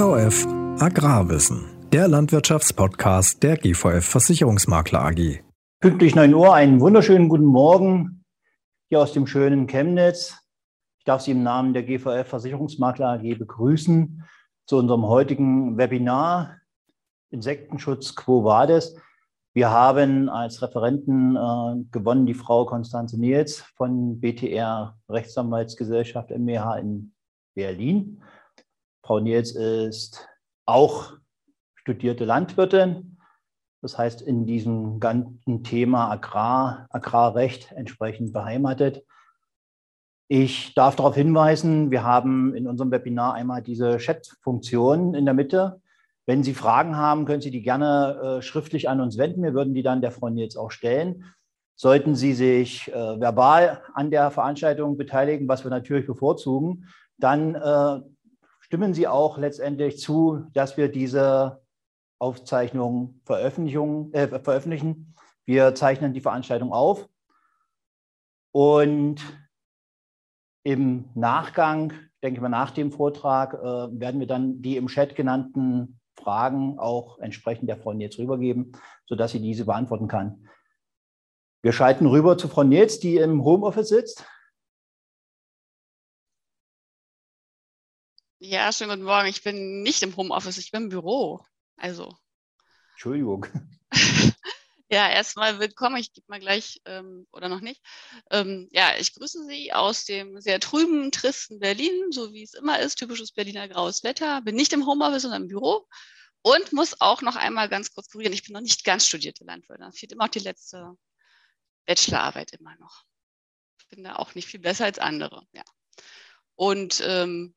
GVF Agrarwissen, der Landwirtschaftspodcast der GVF Versicherungsmakler AG. Pünktlich 9 Uhr, einen wunderschönen guten Morgen hier aus dem schönen Chemnitz. Ich darf Sie im Namen der GVF Versicherungsmakler AG begrüßen zu unserem heutigen Webinar Insektenschutz Quo Vadis. Wir haben als Referenten äh, gewonnen die Frau Konstanze Nils von BTR Rechtsanwaltsgesellschaft MBH in Berlin. Frau Nils ist auch studierte Landwirtin, das heißt in diesem ganzen Thema Agrar, Agrarrecht entsprechend beheimatet. Ich darf darauf hinweisen, wir haben in unserem Webinar einmal diese Chat-Funktion in der Mitte. Wenn Sie Fragen haben, können Sie die gerne äh, schriftlich an uns wenden. Wir würden die dann der Frau Nils auch stellen. Sollten Sie sich äh, verbal an der Veranstaltung beteiligen, was wir natürlich bevorzugen, dann äh, stimmen Sie auch letztendlich zu, dass wir diese Aufzeichnung äh, veröffentlichen. Wir zeichnen die Veranstaltung auf und im Nachgang, denke ich mal nach dem Vortrag, äh, werden wir dann die im Chat genannten Fragen auch entsprechend der Frau Nils rübergeben, sodass sie diese beantworten kann. Wir schalten rüber zu Frau Nils, die im Homeoffice sitzt. Ja, schönen guten Morgen. Ich bin nicht im Homeoffice, ich bin im Büro. Also. Entschuldigung. ja, erstmal willkommen. Ich gebe mal gleich, ähm, oder noch nicht. Ähm, ja, ich grüße Sie aus dem sehr trüben, tristen Berlin, so wie es immer ist, typisches Berliner graues Wetter. Bin nicht im Homeoffice, sondern im Büro. Und muss auch noch einmal ganz kurz korrigieren, ich bin noch nicht ganz studierte Landwirtin. Da fehlt immer auch die letzte Bachelorarbeit immer noch. Ich bin da auch nicht viel besser als andere, ja. Und ähm,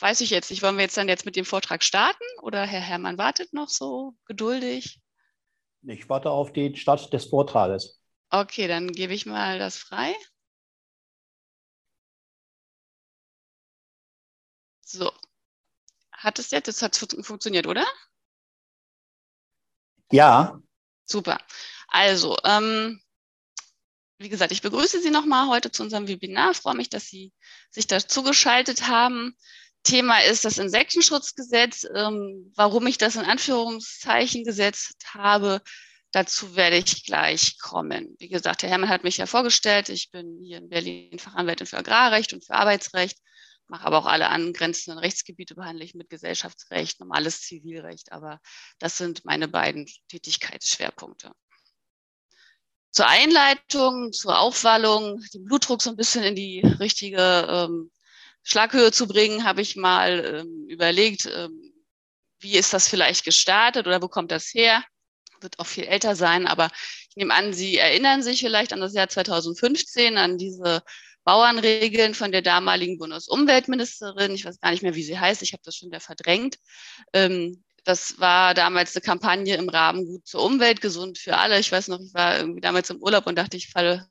weiß ich jetzt nicht, wollen wir jetzt dann jetzt mit dem Vortrag starten oder Herr Herrmann wartet noch so geduldig? Ich warte auf den Start des Vortrages. Okay, dann gebe ich mal das frei. So. Hat es jetzt? Das hat funktioniert, oder? Ja. Super. Also, ähm, wie gesagt, ich begrüße Sie nochmal heute zu unserem Webinar. Ich freue mich, dass Sie sich dazu geschaltet haben. Thema ist das Insektenschutzgesetz. Ähm, warum ich das in Anführungszeichen gesetzt habe, dazu werde ich gleich kommen. Wie gesagt, Herr Herrmann hat mich ja vorgestellt. Ich bin hier in Berlin Fachanwältin für Agrarrecht und für Arbeitsrecht, mache aber auch alle angrenzenden Rechtsgebiete, behandle ich mit Gesellschaftsrecht, normales Zivilrecht. Aber das sind meine beiden Tätigkeitsschwerpunkte. Zur Einleitung, zur Aufwallung, den Blutdruck so ein bisschen in die richtige ähm, Schlaghöhe zu bringen, habe ich mal ähm, überlegt, ähm, wie ist das vielleicht gestartet oder wo kommt das her? Wird auch viel älter sein, aber ich nehme an, Sie erinnern sich vielleicht an das Jahr 2015, an diese Bauernregeln von der damaligen Bundesumweltministerin. Ich weiß gar nicht mehr, wie sie heißt. Ich habe das schon wieder verdrängt. Ähm, das war damals eine Kampagne im Rahmen Gut zur Umwelt, gesund für alle. Ich weiß noch, ich war irgendwie damals im Urlaub und dachte, ich falle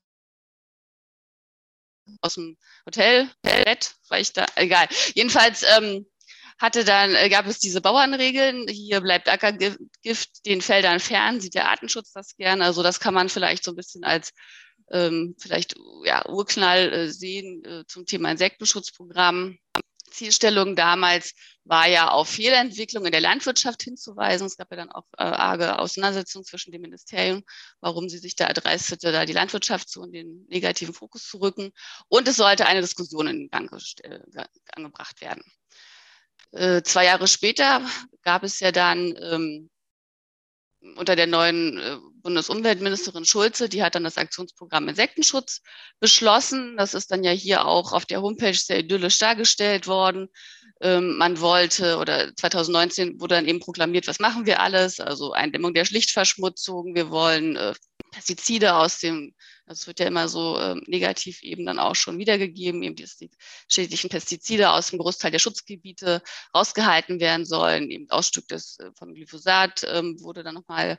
aus dem Hotel, Bett, weil ich da, egal. Jedenfalls ähm, hatte dann, äh, gab es diese Bauernregeln, hier bleibt Ackergift den Feldern fern, sieht der Artenschutz das gerne. Also das kann man vielleicht so ein bisschen als ähm, vielleicht ja, Urknall äh, sehen äh, zum Thema Insektenschutzprogramm. Zielstellung damals war ja auf Fehlentwicklung in der Landwirtschaft hinzuweisen. Es gab ja dann auch äh, arge Auseinandersetzungen zwischen dem Ministerium, warum sie sich da erdreistete, da die Landwirtschaft so in den negativen Fokus zu rücken. Und es sollte eine Diskussion in Gang äh, angebracht werden. Äh, zwei Jahre später gab es ja dann ähm, unter der neuen äh, Bundesumweltministerin Schulze, die hat dann das Aktionsprogramm Insektenschutz beschlossen. Das ist dann ja hier auch auf der Homepage sehr idyllisch dargestellt worden. Ähm, man wollte, oder 2019 wurde dann eben proklamiert, was machen wir alles? Also Eindämmung der Schlichtverschmutzung. Wir wollen äh, Pestizide aus dem, das wird ja immer so äh, negativ eben dann auch schon wiedergegeben, eben die schädlichen Pestizide aus dem Großteil der Schutzgebiete rausgehalten werden sollen. Eben Ausstück des, äh, von Glyphosat ähm, wurde dann nochmal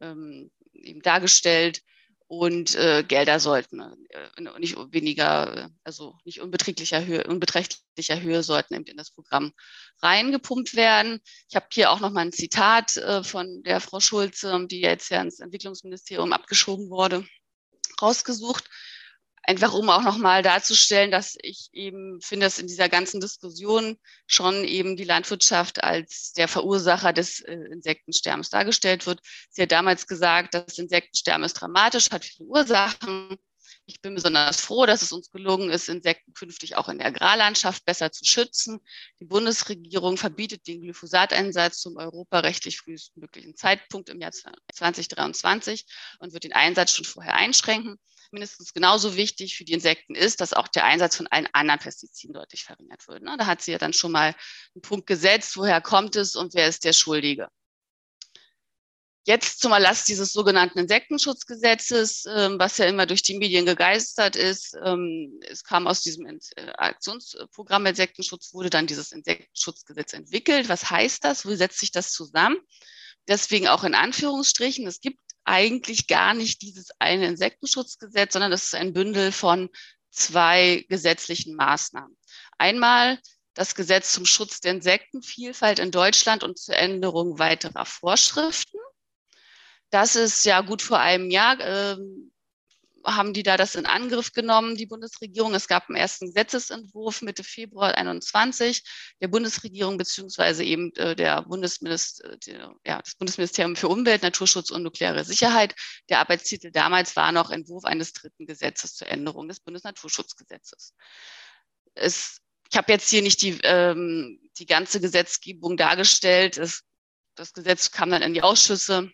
ähm, eben dargestellt und äh, Gelder sollten äh, nicht weniger, also nicht unbeträchtlicher Höhe, unbeträchtlicher Höhe sollten eben in das Programm reingepumpt werden. Ich habe hier auch noch mal ein Zitat äh, von der Frau Schulze, die jetzt ja ins Entwicklungsministerium abgeschoben wurde, rausgesucht. einfach um auch nochmal darzustellen, dass ich eben finde, dass in dieser ganzen Diskussion schon eben die Landwirtschaft als der Verursacher des äh, Insektensterbens dargestellt wird. Sie hat damals gesagt, das Insektensterben ist dramatisch, hat viele Ursachen. Ich bin besonders froh, dass es uns gelungen ist, Insekten künftig auch in der Agrarlandschaft besser zu schützen. Die Bundesregierung verbietet den Glyphosateinsatz zum europarechtlich frühestmöglichen Zeitpunkt im Jahr 2023 und wird den Einsatz schon vorher einschränken mindestens genauso wichtig für die Insekten ist, dass auch der Einsatz von allen anderen Pestiziden deutlich verringert wird. Ne? Da hat sie ja dann schon mal einen Punkt gesetzt, woher kommt es und wer ist der Schuldige. Jetzt zum Erlass dieses sogenannten Insektenschutzgesetzes, ähm, was ja immer durch die Medien gegeistert ist. Ähm, es kam aus diesem äh, Aktionsprogramm Insektenschutz, wurde dann dieses Insektenschutzgesetz entwickelt. Was heißt das? Wie setzt sich das zusammen? Deswegen auch in Anführungsstrichen. Es gibt eigentlich gar nicht dieses eine Insektenschutzgesetz, sondern das ist ein Bündel von zwei gesetzlichen Maßnahmen. Einmal das Gesetz zum Schutz der Insektenvielfalt in Deutschland und zur Änderung weiterer Vorschriften. Das ist ja gut vor einem Jahr äh, haben die da das in Angriff genommen, die Bundesregierung. Es gab einen ersten Gesetzesentwurf Mitte Februar 21 der Bundesregierung beziehungsweise eben äh, der Bundesminister, äh, ja, das Bundesministerium für Umwelt, Naturschutz und nukleare Sicherheit. Der Arbeitstitel damals war noch Entwurf eines dritten Gesetzes zur Änderung des Bundesnaturschutzgesetzes. Es, ich habe jetzt hier nicht die, ähm, die ganze Gesetzgebung dargestellt. Es, das Gesetz kam dann in die Ausschüsse,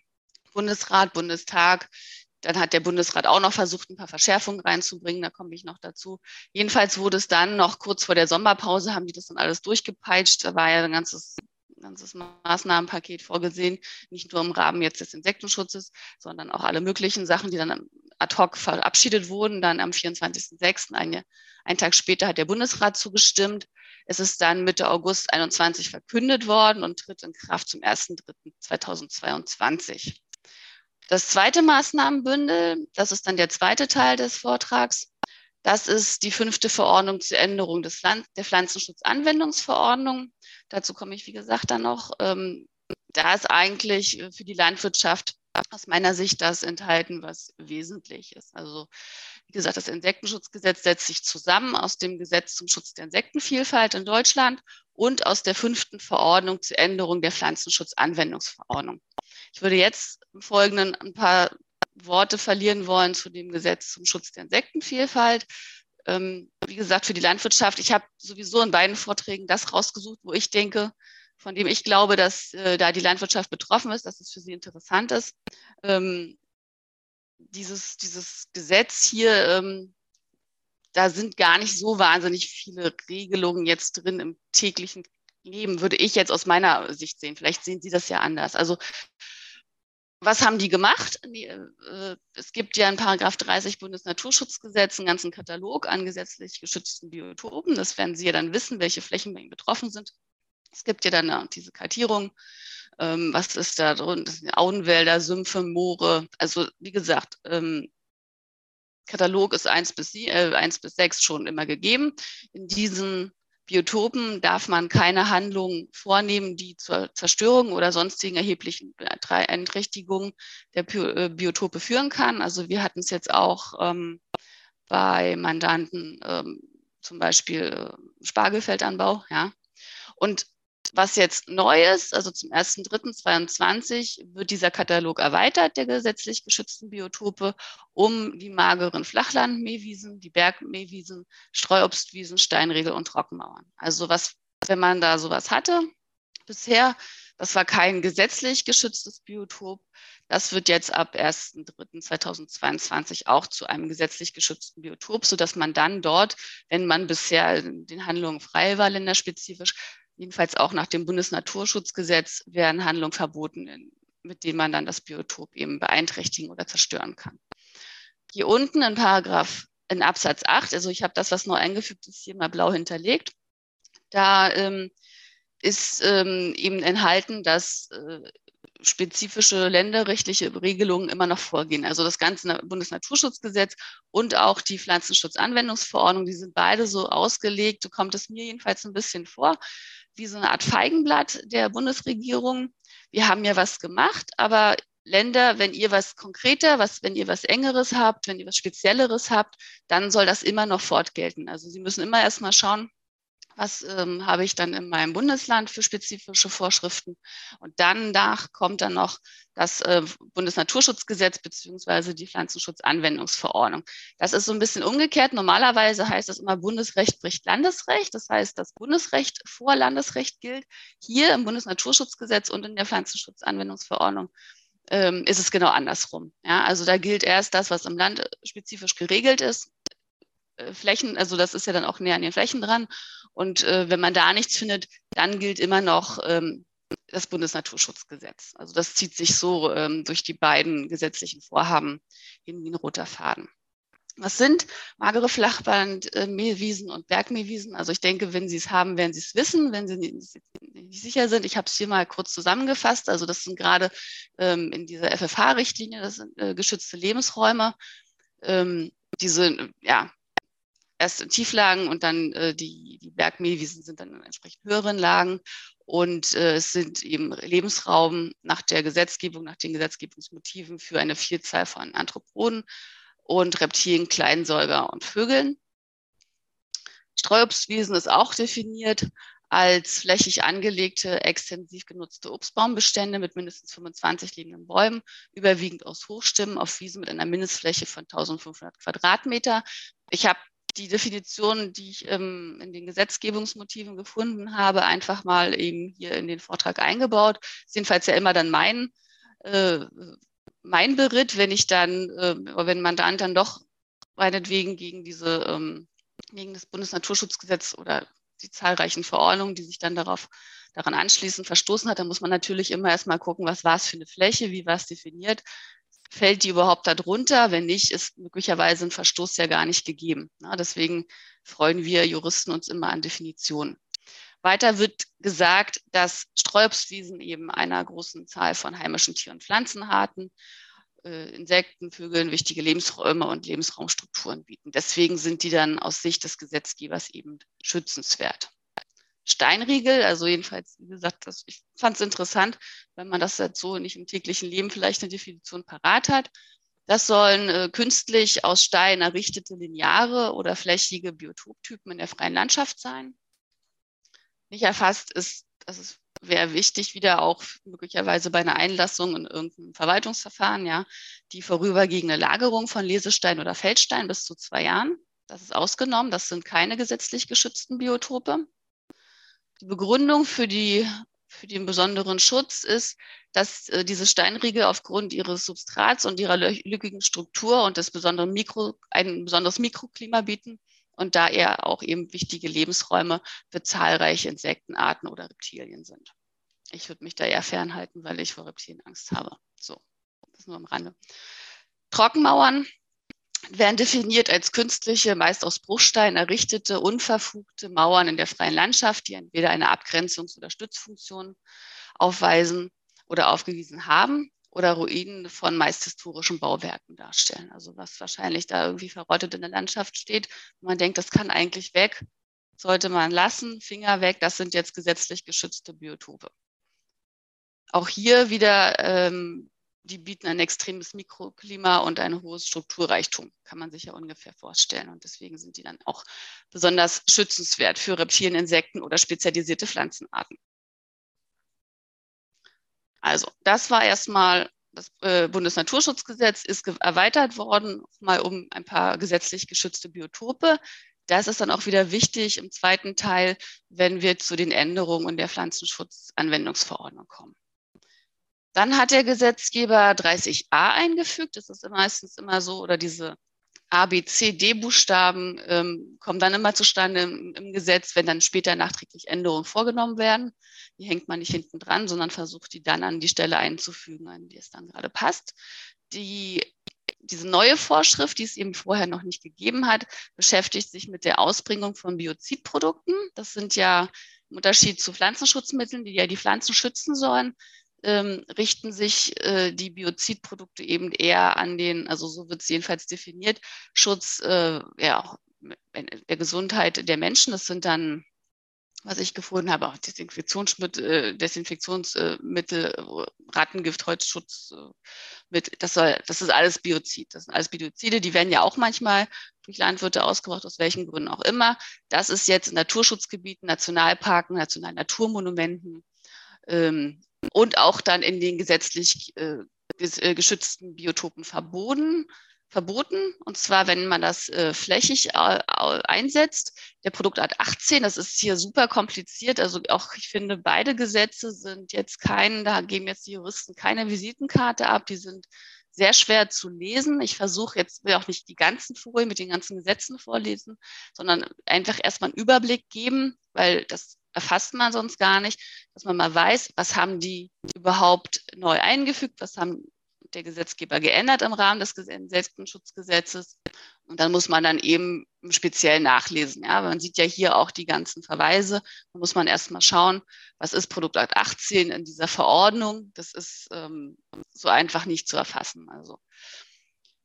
Bundesrat, Bundestag. Dann hat der Bundesrat auch noch versucht, ein paar Verschärfungen reinzubringen. Da komme ich noch dazu. Jedenfalls wurde es dann noch kurz vor der Sommerpause, haben die das dann alles durchgepeitscht. Da war ja ein ganzes, ganzes Maßnahmenpaket vorgesehen, nicht nur im Rahmen jetzt des Insektenschutzes, sondern auch alle möglichen Sachen, die dann ad hoc verabschiedet wurden. Dann am 24.06., ein, einen Tag später, hat der Bundesrat zugestimmt. Es ist dann Mitte August 21 verkündet worden und tritt in Kraft zum 1.3.2022. Das zweite Maßnahmenbündel, das ist dann der zweite Teil des Vortrags, das ist die fünfte Verordnung zur Änderung des Pflanz der Pflanzenschutzanwendungsverordnung. Dazu komme ich, wie gesagt, dann noch. Ähm, da ist eigentlich für die Landwirtschaft aus meiner Sicht das enthalten, was wesentlich ist. Also wie gesagt, das Insektenschutzgesetz setzt sich zusammen aus dem Gesetz zum Schutz der Insektenvielfalt in Deutschland und aus der fünften Verordnung zur Änderung der Pflanzenschutzanwendungsverordnung. Ich würde jetzt im Folgenden ein paar Worte verlieren wollen zu dem Gesetz zum Schutz der Insektenvielfalt. Ähm, wie gesagt, für die Landwirtschaft, ich habe sowieso in beiden Vorträgen das rausgesucht, wo ich denke, von dem ich glaube, dass äh, da die Landwirtschaft betroffen ist, dass es für sie interessant ist. Ähm, dieses, dieses Gesetz hier, ähm, da sind gar nicht so wahnsinnig viele Regelungen jetzt drin im täglichen Leben, würde ich jetzt aus meiner Sicht sehen. Vielleicht sehen Sie das ja anders. Also was haben die gemacht? Äh, es gibt ja in Paragraph 30 Bundesnaturschutzgesetz einen ganzen Katalog an gesetzlich geschützten Biotopen. Das werden Sie ja dann wissen, welche Flächen betroffen sind. Es gibt ja dann diese Kartierung. Ähm, was ist da drin? Das sind Auenwälder, Sümpfe, Moore. Also wie gesagt, ähm, Katalog ist 1 bis, äh, 1 bis 6 schon immer gegeben. In diesen Biotopen darf man keine Handlungen vornehmen, die zur Zerstörung oder sonstigen erheblichen Beeinträchtigungen der äh, Biotope führen kann. Also wir hatten es jetzt auch ähm, bei Mandanten, ähm, zum Beispiel äh, Spargelfeldanbau, ja. Und was jetzt neu ist, also zum 1.3.22 wird dieser Katalog erweitert, der gesetzlich geschützten Biotope, um die mageren Flachlandmähwiesen, die Bergmähwiesen, Streuobstwiesen, Steinregel und Trockenmauern. Also was, wenn man da sowas hatte bisher, das war kein gesetzlich geschütztes Biotop. Das wird jetzt ab 1.3.2022 auch zu einem gesetzlich geschützten Biotop, sodass man dann dort, wenn man bisher den Handlungen frei war, länderspezifisch, jedenfalls auch nach dem Bundesnaturschutzgesetz werden Handlungen verboten, mit denen man dann das Biotop eben beeinträchtigen oder zerstören kann. Hier unten in Paragraph in Absatz 8, also ich habe das, was neu eingefügt ist, hier mal blau hinterlegt. Da ähm, ist ähm, eben enthalten, dass äh, spezifische länderrechtliche Regelungen immer noch vorgehen. Also das ganze Bundesnaturschutzgesetz und auch die Pflanzenschutzanwendungsverordnung, die sind beide so ausgelegt, so kommt es mir jedenfalls ein bisschen vor, wie so eine Art Feigenblatt der Bundesregierung. Wir haben ja was gemacht, aber Länder, wenn ihr was konkreter, was, wenn ihr was engeres habt, wenn ihr was Spezielleres habt, dann soll das immer noch fortgelten. Also Sie müssen immer erstmal schauen, was ähm, habe ich dann in meinem Bundesland für spezifische Vorschriften. Und dann nach kommt dann noch das äh, Bundesnaturschutzgesetz beziehungsweise die Pflanzenschutzanwendungsverordnung. Das ist so ein bisschen umgekehrt. Normalerweise heißt das immer, Bundesrecht bricht Landesrecht. Das heißt, das Bundesrecht vor Landesrecht gilt. Hier im Bundesnaturschutzgesetz und in der Pflanzenschutzanwendungsverordnung ähm, ist es genau andersrum. Ja, also da gilt erst das, was im Land spezifisch geregelt ist. Äh, Flächen, also das ist ja dann auch näher an den Flächen dran. Und äh, wenn man da nichts findet, dann gilt immer noch ähm, das Bundesnaturschutzgesetz. Also das zieht sich so ähm, durch die beiden gesetzlichen Vorhaben hin wie ein roter Faden. Was sind magere Flachband-Mähwiesen äh, und Bergmähwiesen? Also ich denke, wenn Sie es haben, werden Sie es wissen. Wenn Sie nicht sicher sind, ich habe es hier mal kurz zusammengefasst. Also das sind gerade ähm, in dieser FFH-Richtlinie, das sind äh, geschützte Lebensräume. Ähm, diese ja, erst in Tieflagen und dann äh, die, die Bergmähwiesen sind dann in entsprechend höheren Lagen. Und äh, es sind eben Lebensraum nach der Gesetzgebung, nach den Gesetzgebungsmotiven für eine Vielzahl von Anthropoden und Reptilien, Kleinsäuger und Vögeln. Streuobstwiesen ist auch definiert als flächig angelegte, extensiv genutzte Obstbaumbestände mit mindestens 25 liegenden Bäumen, überwiegend aus Hochstimmen auf Wiesen mit einer Mindestfläche von 1500 Quadratmeter. Ich habe die Definition, die ich ähm, in den Gesetzgebungsmotiven gefunden habe, einfach mal eben hier in den Vortrag eingebaut. Ist jedenfalls ja immer dann mein, äh, mein Beritt, wenn ich dann, äh, wenn Mandant dann doch meinetwegen gegen diese, ähm, gegen das Bundesnaturschutzgesetz oder die zahlreichen Verordnungen, die sich dann darauf daran anschließen, verstoßen hat, dann muss man natürlich immer erstmal gucken, was war es für eine Fläche, wie war es definiert, fällt die überhaupt darunter? Wenn nicht, ist möglicherweise ein Verstoß ja gar nicht gegeben. Na, deswegen freuen wir Juristen uns immer an Definitionen. Weiter wird gesagt, dass Streuobstwiesen eben einer großen Zahl von heimischen Tier- und Pflanzenarten, äh, Insekten, Vögeln wichtige Lebensräume und Lebensraumstrukturen bieten. Deswegen sind die dann aus Sicht des Gesetzgebers eben schützenswert. Steinriegel. Also jedenfalls, wie gesagt, das, ich fand es interessant, wenn man das jetzt so nicht im täglichen Leben vielleicht eine Definition parat hat. Das sollen äh, künstlich aus Stein errichtete lineare oder flächige Biotoptypen in der freien Landschaft sein. Nicht erfasst ist, das wäre wichtig, wieder auch möglicherweise bei einer Einlassung in irgendeinem Verwaltungsverfahren, ja, die vorübergehende Lagerung von Lesestein oder Feldstein bis zu zwei Jahren. Das ist ausgenommen. Das sind keine gesetzlich geschützten Biotope. Die Begründung für, die, für den besonderen Schutz ist, dass äh, diese Steinriegel aufgrund ihres Substrats und ihrer lückigen Struktur und des besonderen Mikro, ein besonderes Mikroklima bieten und da eher auch eben wichtige Lebensräume für zahlreiche Insektenarten oder Reptilien sind. Ich würde mich da eher fernhalten, weil ich vor Reptilien Angst habe. So, das nur am Rande. Trockenmauern werden definiert als künstliche, meist aus Bruchstein errichtete, unverfugte Mauern in der freien Landschaft, die entweder eine Abgrenzungs- oder Stützfunktion aufweisen oder aufgewiesen haben oder Ruinen von meist historischen Bauwerken darstellen. Also was wahrscheinlich da irgendwie verrottet in der Landschaft steht. Man denkt, das kann eigentlich weg, sollte man lassen, Finger weg, das sind jetzt gesetzlich geschützte Biotope. Auch hier wieder ähm, die bieten ein extremes Mikroklima und ein hohes Strukturreichtum, kann man sich ja ungefähr vorstellen. Und deswegen sind die dann auch besonders schützenswert für Reptilien, Insekten oder spezialisierte Pflanzenarten. Also, das war erstmal das äh, Bundesnaturschutzgesetz ist erweitert worden, mal um ein paar gesetzlich geschützte Biotope. Das ist dann auch wieder wichtig im zweiten Teil, wenn wir zu den Änderungen in der Pflanzenschutzanwendungsverordnung kommen. Dann hat der Gesetzgeber 30a eingefügt. Das ist meistens immer so, oder diese A, B, C, D-Buchstaben ähm, kommen dann immer zustande im, im, Gesetz, wenn dann später nachträglich Änderungen vorgenommen werden. Die hängt man nicht hinten dran, sondern versucht die dann an die Stelle einzufügen, an die es dann gerade passt. Die, diese neue Vorschrift, die es eben vorher noch nicht gegeben hat, beschäftigt sich mit der Ausbringung von Biozidprodukten. Das sind ja im Unterschied zu Pflanzenschutzmitteln, die ja die Pflanzen schützen sollen, ähm, richten sich äh, die Biozidprodukte eben eher an den, also so wird es jedenfalls definiert, Schutz äh, ja, der Gesundheit der Menschen. Das sind dann was ich gefunden habe, auch Desinfektionsmittel, äh, Desinfektionsmittel, Rattengift, Holzschutz, mit, das soll, das ist alles Biozid. Das sind alles Biozide, die werden ja auch manchmal durch Landwirte ausgebracht, aus welchen Gründen auch immer. Das ist jetzt in Naturschutzgebieten, Nationalparken, Nationalen Naturmonumenten ähm, und auch dann in den gesetzlich äh, geschützten Biotopen verboten verboten. Und zwar, wenn man das äh, flächig äh, einsetzt. Der Produktart 18, das ist hier super kompliziert. Also auch, ich finde, beide Gesetze sind jetzt kein, da geben jetzt die Juristen keine Visitenkarte ab. Die sind sehr schwer zu lesen. Ich versuche jetzt, will auch nicht die ganzen Folien mit den ganzen Gesetzen vorlesen, sondern einfach erstmal einen Überblick geben, weil das erfasst man sonst gar nicht, dass man mal weiß, was haben die überhaupt neu eingefügt, was haben der Gesetzgeber geändert im Rahmen des Insektenschutzgesetzes. Und dann muss man dann eben speziell nachlesen. Ja, man sieht ja hier auch die ganzen Verweise. Da muss man erstmal schauen, was ist Produktakt 18 in dieser Verordnung. Das ist ähm, so einfach nicht zu erfassen. Also.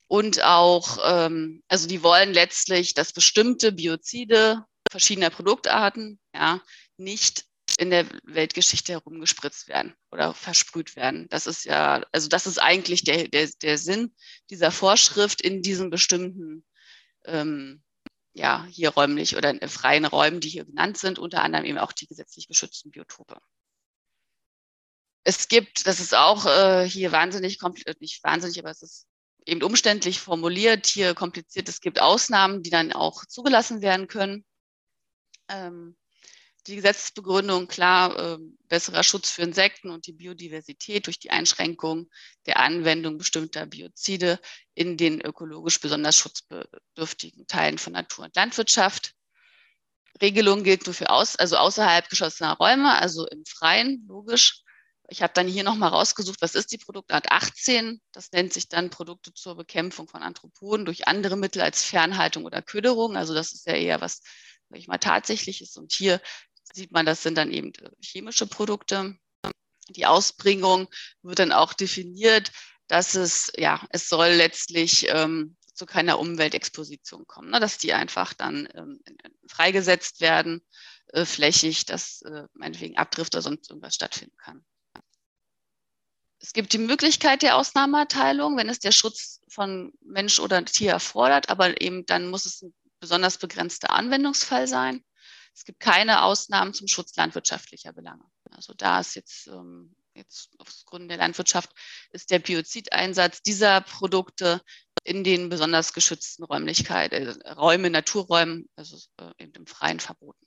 Und auch, ähm, also die wollen letztlich, dass bestimmte Biozide verschiedener Produktarten ja, nicht in der Weltgeschichte herumgespritzt werden oder versprüht werden. Das ist ja, also das ist eigentlich der, der, der Sinn dieser Vorschrift in diesen bestimmten, ähm, ja, hier räumlich oder in freien Räumen, die hier genannt sind, unter anderem eben auch die gesetzlich geschützten Biotope. Es gibt, das ist auch äh, hier wahnsinnig, kompliziert, nicht wahnsinnig, aber es ist eben umständlich formuliert, hier kompliziert. Es gibt Ausnahmen, die dann auch zugelassen werden können. Ähm, die Gesetzesbegründung klar, äh, besserer Schutz für Insekten und die Biodiversität durch die Einschränkung der Anwendung bestimmter Biozide in den ökologisch besonders schutzbedürftigen Teilen von Natur und Landwirtschaft. Regelung gilt nur für aus, also außerhalb geschlossener Räume, also im Freien, logisch. Ich habe dann hier nochmal rausgesucht, was ist die Produktart 18? Das nennt sich dann Produkte zur Bekämpfung von Anthropoden durch andere Mittel als Fernhaltung oder Köderung. Also das ist ja eher was, sag ich mal, tatsächliches. Und hier sieht man, das sind dann eben äh, chemische Produkte. Die Ausbringung wird dann auch definiert, dass es, ja, es soll letztlich ähm, zu keiner Umweltexposition kommen, ne? dass die einfach dann ähm, freigesetzt werden, äh, flächig, dass äh, meinetwegen Abdrift oder sonst irgendwas stattfinden kann. Es gibt die Möglichkeit der Ausnahmeerteilung, wenn es der Schutz von Mensch oder Tier erfordert, aber eben dann muss es ein besonders begrenzter Anwendungsfall sein. Es gibt keine Ausnahmen zum Schutz landwirtschaftlicher Belange. Also da ist jetzt, ähm, jetzt aufgrund der Landwirtschaft ist der Biozideinsatz dieser Produkte in den besonders geschützten Räumlichkeiten, äh, Räume, Naturräumen, also äh, im Freien verboten.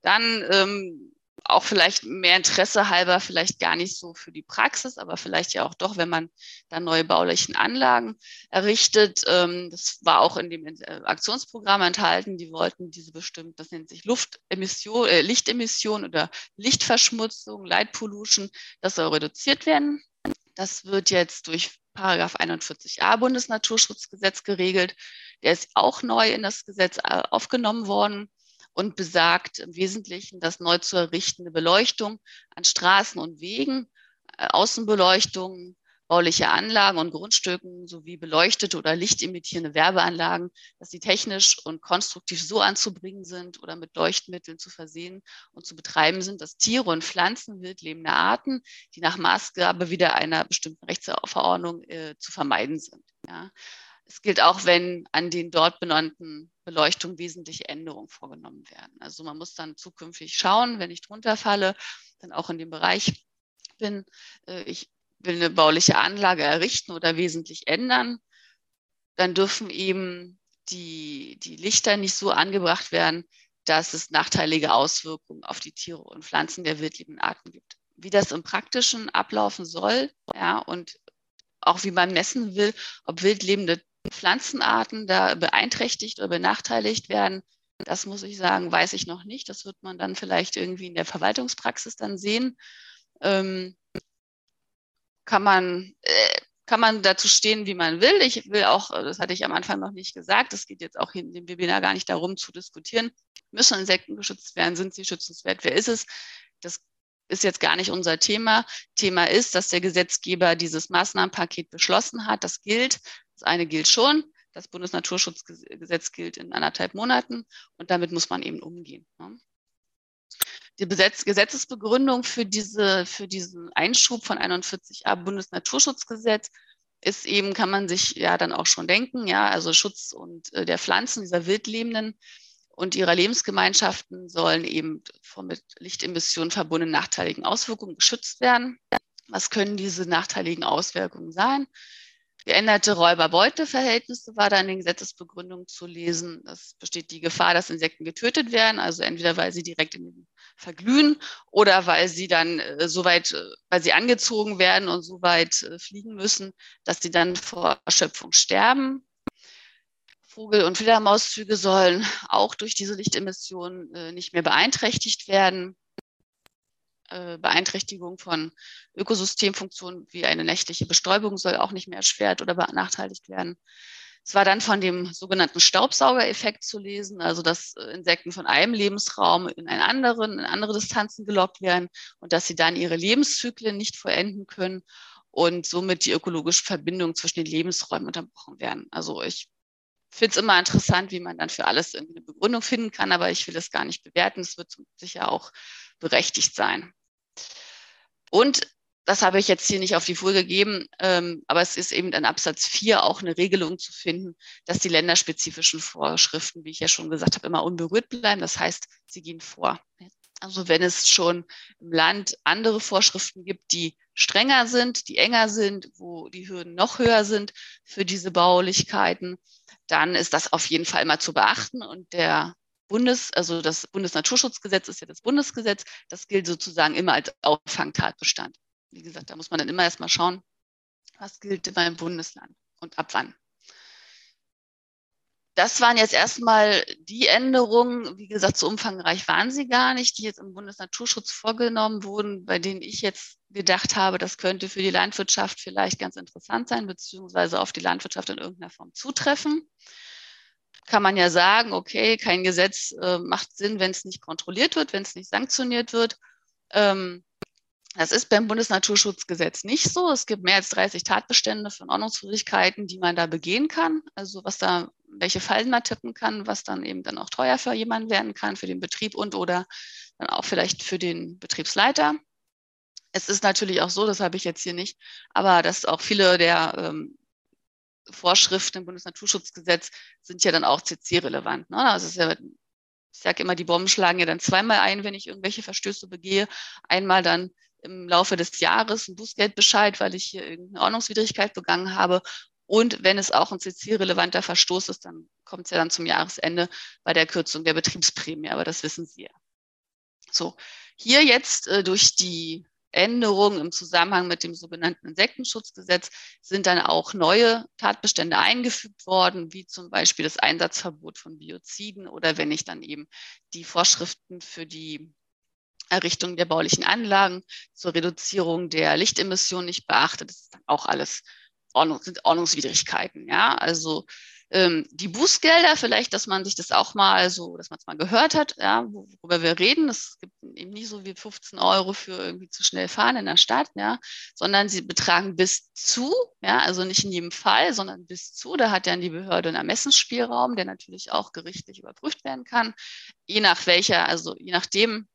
Dann ähm, auch vielleicht mehr Interesse halber, vielleicht gar nicht so für die Praxis, aber vielleicht ja auch doch, wenn man da neue baulichen Anlagen errichtet. Ähm, das war auch in dem äh, Aktionsprogramm enthalten. Die wollten diese bestimmt, das nennt sich Luftemission, äh, Lichtemission oder Lichtverschmutzung, Light Pollution, das soll reduziert werden. Das wird jetzt durch Paragraph 41a Bundesnaturschutzgesetz geregelt. Der ist auch neu in das Gesetz äh, aufgenommen worden und besagt im Wesentlichen, dass neu zu errichtende Beleuchtung an Straßen und Wegen, äh, Außenbeleuchtung, bauliche Anlagen und Grundstücken sowie beleuchtete oder lichtimittierende Werbeanlagen, dass sie technisch und konstruktiv so anzubringen sind oder mit Leuchtmitteln zu versehen und zu betreiben sind, dass Tiere und Pflanzen wildlebende Arten, die nach Maßgabe wieder einer bestimmten Rechtsverordnung äh, zu vermeiden sind. Ja. Es gilt auch, wenn an den dort benannten Beleuchtungen wesentliche Änderungen vorgenommen werden. Also man muss dann zukünftig schauen, wenn ich drunter falle, dann auch in dem Bereich bin, äh, ich will eine bauliche Anlage errichten oder wesentlich ändern, dann dürfen eben die, die Lichter nicht so angebracht werden, dass es nachteilige Auswirkungen auf die Tiere und Pflanzen der wildlebenden Arten gibt. Wie das im Praktischen ablaufen soll, ja, und auch wie man messen will, ob wildlebende Pflanzenarten da beeinträchtigt oder benachteiligt werden, das muss ich sagen, weiß ich noch nicht. Das wird man dann vielleicht irgendwie in der Verwaltungspraxis dann sehen. Ähm, kann man, äh, kann man dazu stehen, wie man will. Ich will auch, das hatte ich am Anfang noch nicht gesagt, es geht jetzt auch in dem Webinar gar nicht darum zu diskutieren, müssen Insekten geschützt werden, sind sie schützenswert, wer ist es? Das ist jetzt gar nicht unser Thema. Thema ist, dass der Gesetzgeber dieses Maßnahmenpaket beschlossen hat. Das gilt. Das eine gilt schon. das Bundesnaturschutzgesetz gilt in anderthalb Monaten und damit muss man eben umgehen. Ne? Die Gesetzesbegründung für, diese, für diesen Einschub von 41a Bundesnaturschutzgesetz ist eben, kann man sich ja dann auch schon denken, ja, also Schutz und äh, der Pflanzen, dieser Wildlebenden und ihrer Lebensgemeinschaften sollen eben von mit Lichtemissionen verbundenen nachteiligen Auswirkungen geschützt werden. Was können diese nachteiligen Auswirkungen sein? Geänderte Räuber-Beute-Verhältnisse war da in den Gesetzesbegründungen zu lesen. Es besteht die Gefahr, dass Insekten getötet werden, also entweder weil sie direkt in den verglühen oder weil sie dann äh, so weit, äh, weil sie angezogen werden und so weit äh, fliegen müssen, dass sie dann vor Erschöpfung sterben. Vogel- und Fledermauszüge sollen auch durch diese Lichtemissionen äh, nicht mehr beeinträchtigt werden. Äh, Beeinträchtigung von Ökosystemfunktionen wie eine nächtliche Bestäubung soll auch nicht mehr erschwert oder benachteiligt werden. Es war dann von dem sogenannten Staubsaugereffekt zu lesen, also dass äh, Insekten von einem Lebensraum in einen anderen, in andere Distanzen gelockt werden und dass sie dann ihre Lebenszyklen nicht vollenden können und somit die ökologische Verbindung zwischen den Lebensräumen unterbrochen werden. Also ich finde es immer interessant, wie man dann für alles eine Begründung finden kann, aber ich will das gar nicht bewerten. Es wird sicher auch berechtigt sein. Und das habe ich jetzt hier nicht auf die Folie gegeben, ähm, aber es ist eben in Absatz 4 auch eine Regelung zu finden, dass die länderspezifischen Vorschriften, wie ich ja schon gesagt habe, immer unberührt bleiben. Das heißt, sie gehen vor. Also wenn es schon im Land andere Vorschriften gibt, die strenger sind, die enger sind, wo die Hürden noch höher sind für diese Baulichkeiten, dann ist das auf jeden Fall immer zu beachten. Und der Bundes, also das Bundesnaturschutzgesetz ist ja das Bundesgesetz, das gilt sozusagen immer als Auffangtatbestand. Wie gesagt, da muss man dann immer erstmal schauen, was gilt in meinem Bundesland und ab wann. Das waren jetzt erstmal die Änderungen, wie gesagt, so umfangreich waren sie gar nicht, die jetzt im Bundesnaturschutz vorgenommen wurden, bei denen ich jetzt gedacht habe, das könnte für die Landwirtschaft vielleicht ganz interessant sein, beziehungsweise auf die Landwirtschaft in irgendeiner Form zutreffen kann man ja sagen, okay, kein Gesetz äh, macht Sinn, wenn es nicht kontrolliert wird, wenn es nicht sanktioniert wird. Ähm, das ist beim Bundesnaturschutzgesetz nicht so. Es gibt mehr als 30 Tatbestände von Ordnungswidrigkeiten, die man da begehen kann. Also was da, welche Fallen man tippen kann, was dann eben dann auch teuer für jemanden werden kann, für den Betrieb und oder dann auch vielleicht für den Betriebsleiter. Es ist natürlich auch so, das habe ich jetzt hier nicht, aber dass auch viele der ähm, Vorschriften im Bundesnaturschutzgesetz sind ja dann auch CC-relevant. Ne? Also ist ja, ich sage immer, die Bomben schlagen ja dann zweimal ein, wenn ich irgendwelche Verstöße begehe. Einmal dann im Laufe des Jahres ein Bußgeldbescheid, weil ich hier irgendeine Ordnungswidrigkeit begangen habe. Und wenn es auch ein CC-relevanter Verstoß ist, dann kommt es ja dann zum Jahresende bei der Kürzung der Betriebsprämie. Aber das wissen Sie ja. So, hier jetzt äh, durch die Änderungen im Zusammenhang mit dem sogenannten Insektenschutzgesetz sind dann auch neue Tatbestände eingefügt worden, wie zum Beispiel das Einsatzverbot von Bioziden oder wenn ich dann eben die Vorschriften für die Errichtung der baulichen Anlagen zur Reduzierung der Lichtemissionen nicht beachte. Das ist dann auch alles Ordnung, sind Ordnungswidrigkeiten. Ja, also ähm, die Bußgelder, vielleicht, dass man sich das auch mal so, dass man es mal gehört hat, ja, worüber wir reden. Es gibt eben nicht so wie 15 Euro für irgendwie zu schnell fahren in der Stadt, ja, sondern sie betragen bis zu, ja, also nicht in jedem Fall, sondern bis zu. Da hat dann die Behörde einen Ermessensspielraum, der natürlich auch gerichtlich überprüft werden kann. Je nach welcher, also je nachdem,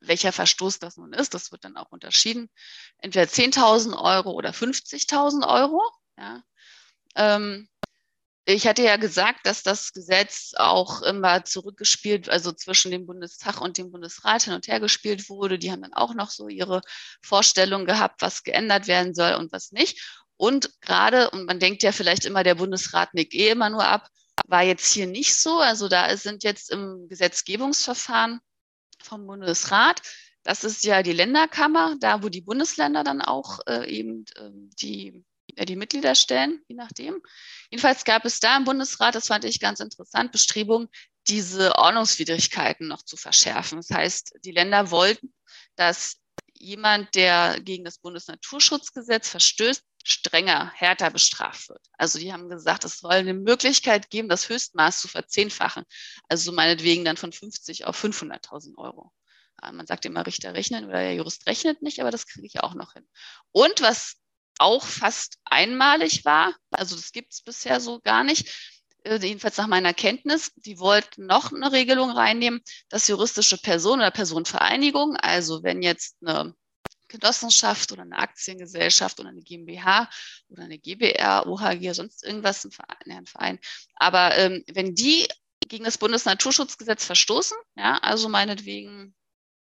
welcher Verstoß das nun ist, das wird dann auch unterschieden. Entweder 10.000 Euro oder 50.000 Euro. Ja. Ähm, ich hatte ja gesagt, dass das Gesetz auch immer zurückgespielt, also zwischen dem Bundestag und dem Bundesrat hin und her gespielt wurde. Die haben dann auch noch so ihre Vorstellung gehabt, was geändert werden soll und was nicht. Und gerade, und man denkt ja vielleicht immer, der Bundesrat nickt eh immer nur ab, war jetzt hier nicht so. Also da sind jetzt im Gesetzgebungsverfahren vom Bundesrat, das ist ja die Länderkammer, da wo die Bundesländer dann auch äh, eben äh, die die Mitglieder stellen, je nachdem. Jedenfalls gab es da im Bundesrat, das fand ich ganz interessant, Bestrebungen, diese Ordnungswidrigkeiten noch zu verschärfen. Das heißt, die Länder wollten, dass jemand, der gegen das Bundesnaturschutzgesetz verstößt, strenger, härter bestraft wird. Also die haben gesagt, es soll eine Möglichkeit geben, das Höchstmaß zu verzehnfachen. Also meinetwegen dann von 50 auf 500.000 Euro. Man sagt immer, Richter rechnen oder der Jurist rechnet nicht, aber das kriege ich auch noch hin. Und was auch fast einmalig war. Also das gibt es bisher so gar nicht. Äh, jedenfalls nach meiner Kenntnis. Die wollten noch eine Regelung reinnehmen, dass juristische Personen oder Personenvereinigung, also wenn jetzt eine Genossenschaft oder eine Aktiengesellschaft oder eine GmbH oder eine GBR, OHG sonst irgendwas, ein Verein, ein Verein. Aber ähm, wenn die gegen das Bundesnaturschutzgesetz verstoßen, ja, also meinetwegen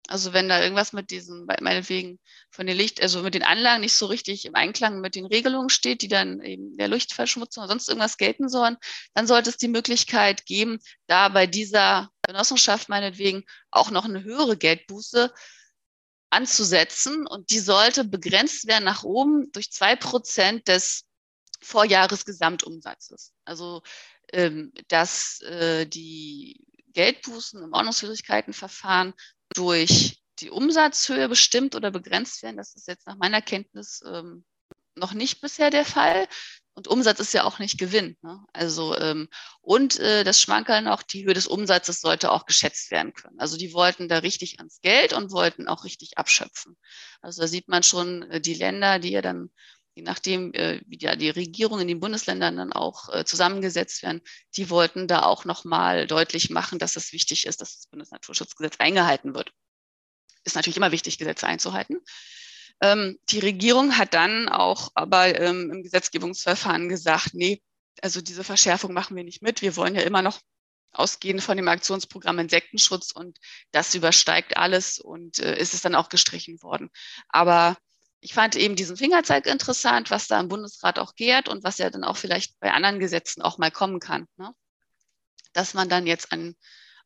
also wenn da irgendwas mit diesen, meinetwegen von den Licht, also mit den Anlagen nicht so richtig im Einklang mit den Regelungen steht, die dann eben der Lichtverschmutzung oder sonst irgendwas gelten sollen, dann sollte es die Möglichkeit geben, da bei dieser Genossenschaft meinetwegen auch noch eine höhere Geldbuße anzusetzen und die sollte begrenzt werden nach oben durch zwei Prozent des Vorjahresgesamtumsatzes. Also ähm, dass äh, die Geldbußen im Ordnungswidrigkeitenverfahren durch die Umsatzhöhe bestimmt oder begrenzt werden. Das ist jetzt nach meiner Kenntnis ähm, noch nicht bisher der Fall. Und Umsatz ist ja auch nicht Gewinn. Ne? Also ähm, und äh, das Schmankerl noch, die Höhe des Umsatzes sollte auch geschätzt werden können. Also die wollten da richtig ans Geld und wollten auch richtig abschöpfen. Also da sieht man schon äh, die Länder, die ja dann je nachdem, äh, wie ja die Regierungen in den Bundesländern dann auch äh, zusammengesetzt werden, die wollten da auch nochmal deutlich machen, dass es wichtig ist, dass das Bundesnaturschutzgesetz eingehalten wird. Ist natürlich immer wichtig, Gesetze einzuhalten. Ähm, die Regierung hat dann auch aber ähm, im Gesetzgebungsverfahren gesagt, nee, also diese Verschärfung machen wir nicht mit. Wir wollen ja immer noch ausgehen von dem Aktionsprogramm Insektenschutz und das übersteigt alles und äh, ist es dann auch gestrichen worden. Aber ich fand eben diesen Fingerzeig interessant, was da im Bundesrat auch gärt und was ja dann auch vielleicht bei anderen Gesetzen auch mal kommen kann. Ne? Dass man dann jetzt an,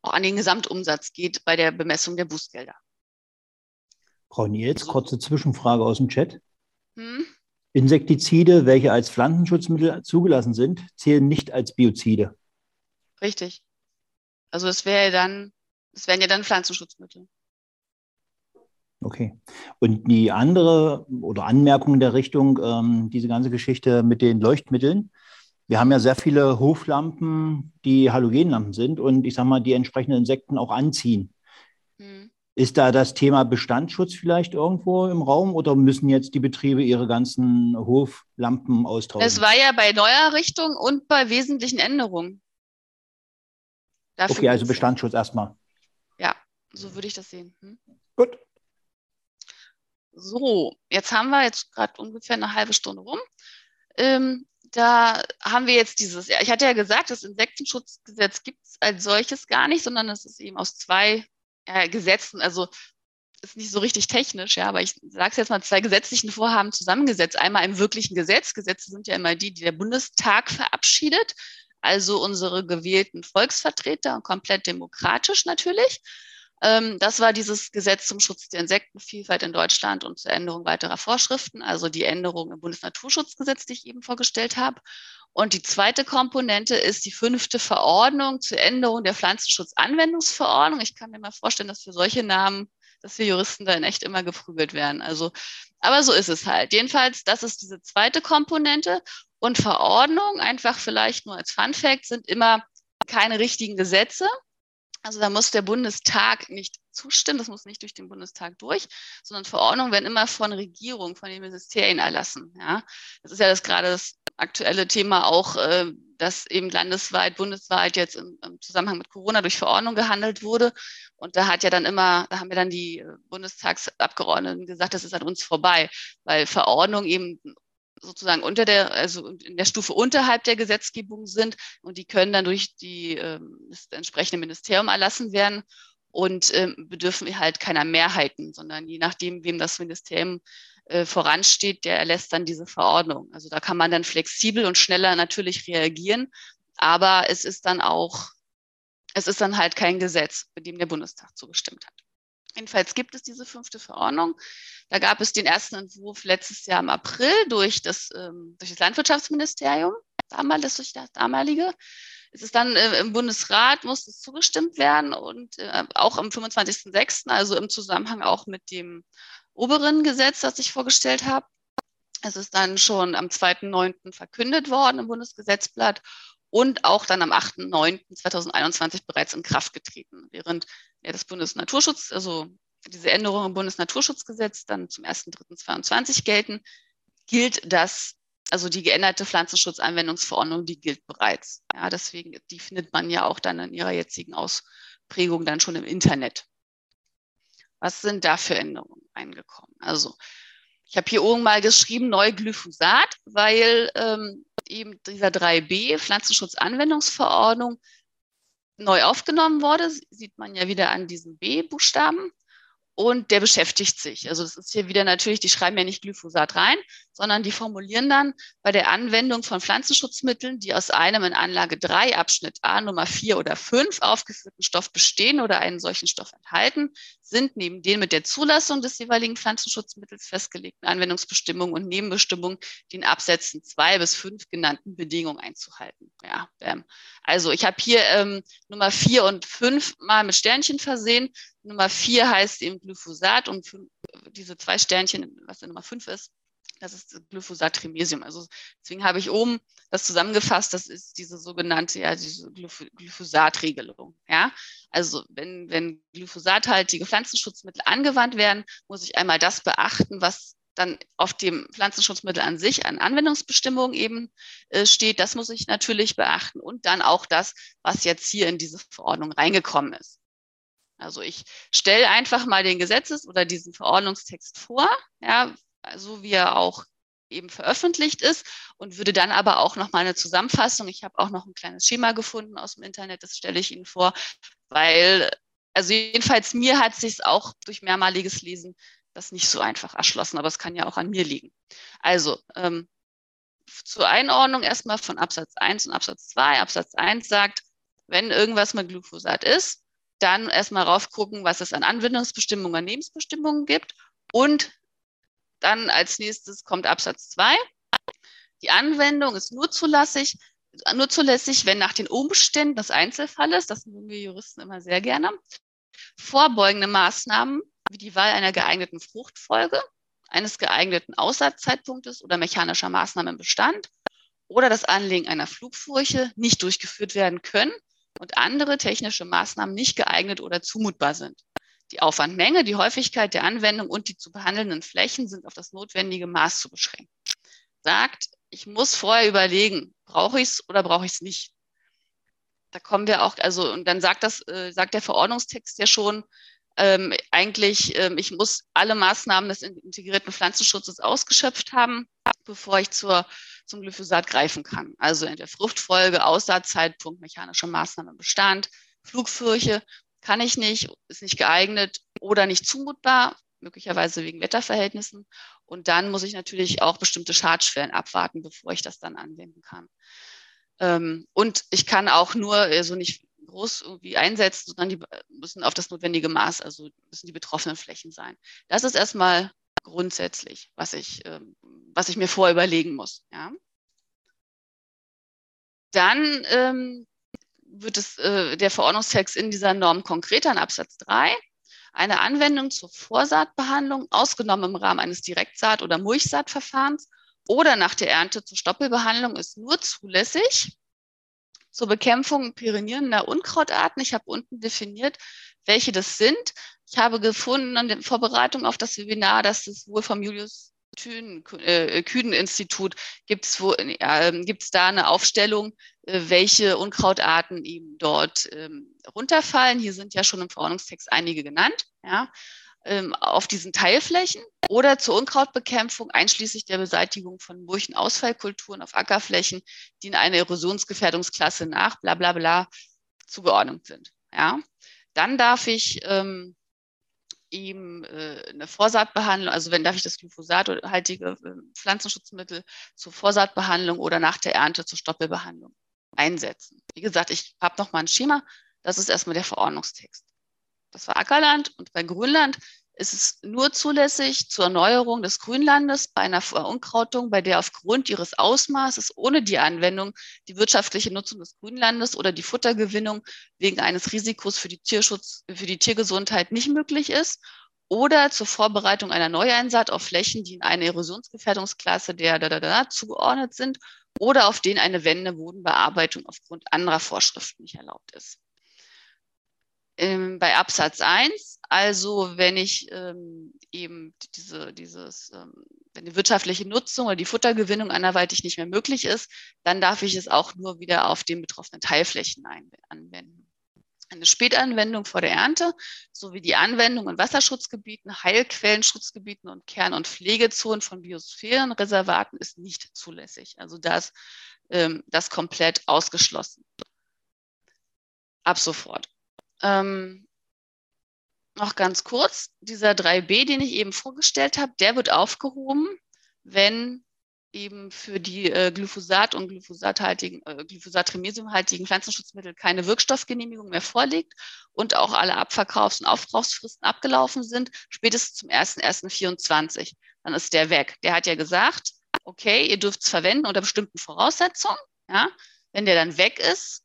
auch an den Gesamtumsatz geht bei der Bemessung der Bußgelder. Frau Nils, kurze Zwischenfrage aus dem Chat. Hm? Insektizide, welche als Pflanzenschutzmittel zugelassen sind, zählen nicht als Biozide. Richtig. Also es wäre dann, es wären ja dann Pflanzenschutzmittel. Okay. Und die andere oder Anmerkung in der Richtung, ähm, diese ganze Geschichte mit den Leuchtmitteln. Wir haben ja sehr viele Hoflampen, die Halogenlampen sind und ich sage mal, die entsprechenden Insekten auch anziehen. Hm. Ist da das Thema Bestandsschutz vielleicht irgendwo im Raum oder müssen jetzt die Betriebe ihre ganzen Hoflampen austauschen? Es war ja bei Neuerrichtung und bei wesentlichen Änderungen. Dafür okay, also Bestandsschutz erstmal. Ja, so würde ich das sehen. Hm? Gut. So, jetzt haben wir jetzt gerade ungefähr eine halbe Stunde rum. Ähm, da haben wir jetzt dieses, ich hatte ja gesagt, das Insektenschutzgesetz gibt es als solches gar nicht, sondern es ist eben aus zwei ja, Gesetzen, also ist nicht so richtig technisch, ja, aber ich sage es jetzt mal, zwei gesetzlichen Vorhaben zusammengesetzt. Einmal im wirklichen Gesetz. Gesetze sind ja immer die, die der Bundestag verabschiedet, also unsere gewählten Volksvertreter, komplett demokratisch natürlich. Ähm, das war dieses Gesetz zum Schutz der Insektenvielfalt in Deutschland und zur Änderung weiterer Vorschriften, also die Änderung im Bundesnaturschutzgesetz, die ich eben vorgestellt habe. Und die zweite Komponente ist die fünfte Verordnung zur Änderung der Pflanzenschutzanwendungsverordnung. Ich kann mir mal vorstellen, dass für solche Namen, dass wir Juristen da in echt immer geprügelt werden. Also, aber so ist es halt. Jedenfalls, das ist diese zweite Komponente. Und Verordnung, einfach vielleicht nur als Fun Fact, sind immer keine richtigen Gesetze, also da muss der Bundestag nicht zustimmen, das muss nicht durch den Bundestag durch, sondern Verordnungen werden immer von Regierung, von den Ministerien erlassen. Ja? Das ist ja das gerade das aktuelle Thema auch, äh, dass eben landesweit, bundesweit jetzt im, Zusammenhang mit Corona durch Verordnung gehandelt wurde. Und da hat ja dann immer, da haben wir dann die Bundestagsabgeordneten gesagt, das ist an uns vorbei, weil Verordnungen eben sozusagen unter der, also in der Stufe unterhalb der Gesetzgebung sind und die können dann durch die, ähm, das entsprechende Ministerium erlassen werden und ähm, bedürfen halt keiner Mehrheiten, sondern je nachdem, wem das Ministerium äh, voransteht, der erlässt dann diese Verordnung. Also da kann man dann flexibel und schneller natürlich reagieren, aber es ist dann auch, es ist dann halt kein Gesetz, mit dem der Bundestag zugestimmt hat. Jedenfalls gibt es diese fünfte Verordnung. Da gab es den ersten Entwurf letztes Jahr im April durch das, ähm, durch das Landwirtschaftsministerium, damals durch das damalige. Es ist dann äh, im Bundesrat, muss es zugestimmt werden und äh, auch am 25.06., also im Zusammenhang auch mit dem oberen Gesetz, das ich vorgestellt habe. Es ist dann schon am 2.9. verkündet worden im Bundesgesetzblatt und auch dann am 8.9.2021 bereits in Kraft getreten, während ja, das Bundesnaturschutz, also diese Änderungen im Bundesnaturschutzgesetz dann zum 1.3.22 gelten, gilt das, also die geänderte Pflanzenschutzanwendungsverordnung, die gilt bereits. Ja, deswegen, die findet man ja auch dann in ihrer jetzigen Ausprägung dann schon im Internet. Was sind da für Änderungen eingekommen? Also ich habe hier oben mal geschrieben, neu Glyphosat, weil ähm, eben dieser 3b Pflanzenschutzanwendungsverordnung neu aufgenommen wurde. Sieht man ja wieder an diesen B-Buchstaben und der beschäftigt sich. Also das ist hier wieder natürlich, die schreiben ja nicht Glyphosat rein, sondern die formulieren dann bei der Anwendung von Pflanzenschutzmitteln, die aus einem in Anlage 3 Abschnitt A Nummer 4 oder 5 aufgeführten Stoff bestehen oder einen solchen Stoff enthalten, sind neben den mit der Zulassung des jeweiligen Pflanzenschutzmittels festgelegten Anwendungsbestimmungen und Nebenbestimmungen den Absätzen 2 bis 5 genannten Bedingungen einzuhalten. Ja, ähm, also ich habe hier ähm, Nummer 4 und 5 mal mit Sternchen versehen. Nummer 4 heißt eben Glyphosat und diese zwei Sternchen, was der Nummer 5 ist, das ist Glyphosat Trimesium. Also deswegen habe ich oben das zusammengefasst, das ist diese sogenannte, ja, diese Glyphosat-Regelung. Ja? Also wenn, wenn glyphosathaltige Pflanzenschutzmittel angewandt werden, muss ich einmal das beachten, was dann auf dem Pflanzenschutzmittel an sich an Anwendungsbestimmungen eben äh, steht. Das muss ich natürlich beachten und dann auch das, was jetzt hier in diese Verordnung reingekommen ist. Also ich stelle einfach mal den Gesetzes- oder diesen Verordnungstext vor, ja, so wie er auch eben veröffentlicht ist und würde dann aber auch noch mal eine Zusammenfassung. Ich habe auch noch ein kleines Schema gefunden aus dem Internet, das stelle ich Ihnen vor, weil also jedenfalls mir hat sich auch durch mehrmaliges Lesen das nicht so einfach erschlossen, aber es kann ja auch an mir liegen. Also ähm, zur Einordnung erstmal von Absatz 1 und Absatz 2. Absatz 1 sagt, wenn irgendwas mit Glyphosat ist, dann erstmal raufgucken, was es an Anwendungsbestimmungen und Lebensbestimmungen gibt und dann als nächstes kommt Absatz 2. Die Anwendung ist nur zulässig, nur zulässig, wenn nach den Umständen des Einzelfalles, das mögen wir Juristen immer sehr gerne, vorbeugende Maßnahmen wie die Wahl einer geeigneten Fruchtfolge, eines geeigneten Aussaatzeitpunktes oder mechanischer Maßnahmen im Bestand oder das Anlegen einer Flugfurche nicht durchgeführt werden können und andere technische Maßnahmen nicht geeignet oder zumutbar sind. Die Aufwandmenge, die Häufigkeit der Anwendung und die zu behandelnden Flächen sind auf das notwendige Maß zu beschränken. Sagt, ich muss vorher überlegen, brauche ich es oder brauche ich es nicht. Da kommen wir auch, also, und dann sagt das, äh, sagt der Verordnungstext ja schon, ähm, eigentlich, ähm, ich muss alle Maßnahmen des integrierten Pflanzenschutzes ausgeschöpft haben, bevor ich zur, zum Glyphosat greifen kann. Also in der Fruchtfolge, Aussaatzeitpunkt, mechanische Maßnahmen Bestand, Flugfurche kann ich nicht, ist nicht geeignet oder nicht zumutbar, möglicherweise wegen Wetterverhältnissen. Und dann muss ich natürlich auch bestimmte Schadschwellen abwarten, bevor ich das dann anwenden kann. Ähm, und ich kann auch nur so also nicht groß irgendwie einsetzen, sondern die müssen auf das notwendige Maß, also müssen die betroffenen Flächen sein. Das ist erstmal grundsätzlich, was ich, ähm, was ich mir vorher überlegen muss. Ja. Dann ähm, wird es, äh, der Verordnungstext in dieser Norm konkreter in Absatz 3. Eine Anwendung zur Vorsaatbehandlung, ausgenommen im Rahmen eines Direktsaat- oder Mulchsaatverfahrens oder nach der Ernte zur Stoppelbehandlung, ist nur zulässig zur Bekämpfung pyrenierender Unkrautarten. Ich habe unten definiert, welche das sind. Ich habe gefunden an der Vorbereitung auf das Webinar, dass es wohl vom Julius Kühn-Institut gibt es äh, gibt's da eine Aufstellung, äh, welche Unkrautarten eben dort ähm, runterfallen. Hier sind ja schon im Verordnungstext einige genannt, ja, ähm, auf diesen Teilflächen oder zur Unkrautbekämpfung einschließlich der Beseitigung von Murchenausfallkulturen auf Ackerflächen, die in eine Erosionsgefährdungsklasse nach bla bla bla zugeordnet sind. Ja. Dann darf ich ähm, ihm äh, eine Vorsaatbehandlung, also wenn darf ich das glyphosathaltige äh, Pflanzenschutzmittel zur Vorsaatbehandlung oder nach der Ernte zur Stoppelbehandlung einsetzen. Wie gesagt, ich habe noch mal ein Schema. Das ist erstmal der Verordnungstext. Das war Ackerland und bei Grünland ist es nur zulässig zur Erneuerung des Grünlandes bei einer Verunkrautung, bei der aufgrund ihres Ausmaßes ohne die Anwendung die wirtschaftliche Nutzung des Grünlandes oder die Futtergewinnung wegen eines Risikos für die Tierschutz, für die Tiergesundheit nicht möglich ist oder zur Vorbereitung einer Neueinsaat auf Flächen, die in eine Erosionsgefährdungsklasse der da, da, da, zugeordnet sind oder auf denen eine Wendebodenbearbeitung aufgrund anderer Vorschriften nicht erlaubt ist. Ähm, bei Absatz 1, also wenn ich ähm, eben diese, dieses ähm, wenn die wirtschaftliche Nutzung oder die Futtergewinnung anderweitig nicht mehr möglich ist, dann darf ich es auch nur wieder auf den betroffenen Teilflächen anwenden. Eine Spätanwendung vor der Ernte sowie die Anwendung in Wasserschutzgebieten, Heilquellenschutzgebieten und Kern- und Pflegezonen von Biosphärenreservaten ist nicht zulässig. Also das, ähm, das komplett ausgeschlossen. Ab sofort. Ähm, noch ganz kurz, dieser 3b, den ich eben vorgestellt habe, der wird aufgehoben, wenn eben für die äh, Glyphosat- und glyphosathaltigen, äh, Glyphosat-Remesiumhaltigen Pflanzenschutzmittel keine Wirkstoffgenehmigung mehr vorliegt und auch alle Abverkaufs- und Aufbrauchsfristen abgelaufen sind, spätestens zum 01.01.24. Dann ist der weg. Der hat ja gesagt, okay, ihr dürft es verwenden unter bestimmten Voraussetzungen. Ja? Wenn der dann weg ist,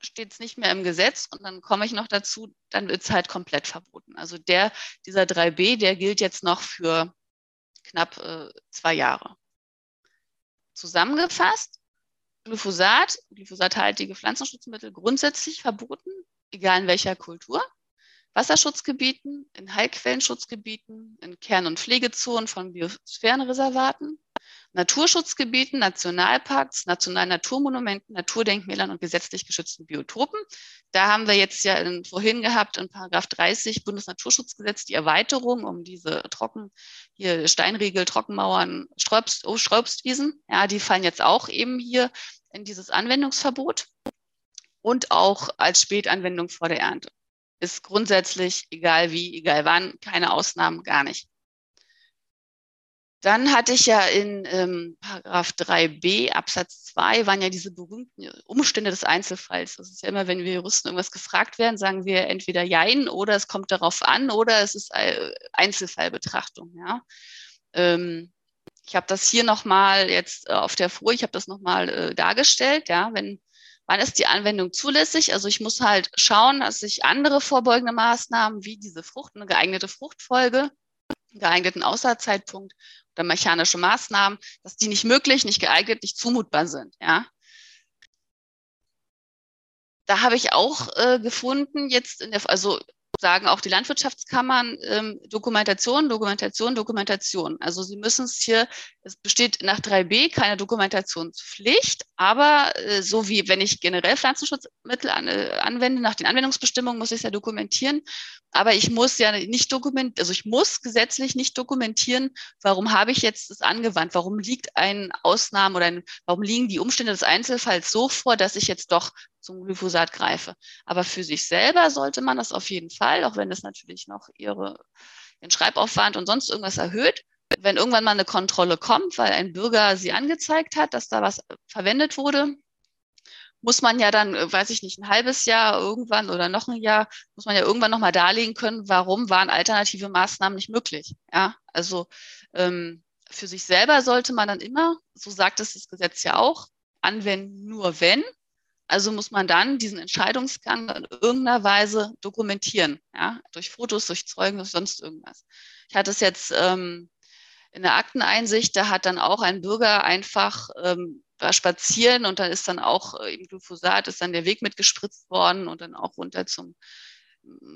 steht es nicht mehr im Gesetz und dann komme ich noch dazu, dann wird es halt komplett verboten. Also der, dieser 3b, der gilt jetzt noch für knapp äh, zwei Jahre. Zusammengefasst, Glyphosat, glyphosathaltige Pflanzenschutzmittel grundsätzlich verboten, egal in welcher Kultur. Wasserschutzgebieten, in Heilquellenschutzgebieten, in Kern- und Pflegezonen von Biosphärenreservaten, Naturschutzgebieten, Nationalparks, nationalen Naturmonumenten, Naturdenkmälern und gesetzlich geschützten Biotopen. Da haben wir jetzt ja in, vorhin gehabt in Paragraph 30 Bundesnaturschutzgesetz die Erweiterung um diese Trocken, hier Steinriegel, Trockenmauern, Sträubst, oh, Sträubstwiesen. Ja, die fallen jetzt auch eben hier in dieses Anwendungsverbot und auch als Spätanwendung vor der Ernte. Ist grundsätzlich egal wie, egal wann, keine Ausnahmen, gar nicht. Dann hatte ich ja in ähm, Paragraph 3b Absatz 2 waren ja diese berühmten Umstände des Einzelfalls. Das ist ja immer, wenn wir Juristen irgendwas gefragt werden, sagen wir entweder Jein oder es kommt darauf an oder es ist Einzelfallbetrachtung. Ja. Ähm, ich habe das hier nochmal jetzt äh, auf der Folie, ich habe das nochmal äh, dargestellt. Ja, wenn, wann ist die Anwendung zulässig? Also ich muss halt schauen, dass ich andere vorbeugende Maßnahmen wie diese Frucht, eine geeignete Fruchtfolge, geeigneten Aussaatzeitpunkt oder mechanische Maßnahmen, dass die nicht möglich, nicht geeignet, nicht zumutbar sind. Ja. Da habe ich auch äh, gefunden, jetzt in der, also sagen auch die Landwirtschaftskammern, ähm, Dokumentation, Dokumentation, Dokumentation. Also sie müssen es hier, es besteht nach 3b keine Dokumentationspflicht, aber äh, so wie wenn ich generell Pflanzenschutzmittel an, äh, anwende, nach den Anwendungsbestimmungen muss ich es ja dokumentieren. Aber ich muss ja nicht dokumentieren, also ich muss gesetzlich nicht dokumentieren, warum habe ich jetzt das angewandt, warum liegt ein Ausnahme oder ein, warum liegen die Umstände des Einzelfalls so vor, dass ich jetzt doch zum Glyphosat greife. Aber für sich selber sollte man das auf jeden Fall, auch wenn es natürlich noch ihre, ihren Schreibaufwand und sonst irgendwas erhöht. Wenn irgendwann mal eine Kontrolle kommt, weil ein Bürger sie angezeigt hat, dass da was verwendet wurde, muss man ja dann, äh, weiß ich nicht, ein halbes Jahr irgendwann oder noch ein Jahr, muss man ja irgendwann nochmal darlegen können, warum waren alternative Maßnahmen nicht möglich. Ja, also ähm, für sich selber sollte man dann immer, so sagt es das Gesetz ja auch, anwenden, nur wenn. Also muss man dann diesen Entscheidungsgang in irgendeiner Weise dokumentieren, ja, durch Fotos, durch Zeugen, durch sonst irgendwas. Ich hatte es jetzt ähm, in der Akteneinsicht, da hat dann auch ein Bürger einfach ähm, war spazieren und dann ist dann auch äh, im Glyphosat ist dann der Weg mitgespritzt worden und dann auch runter zum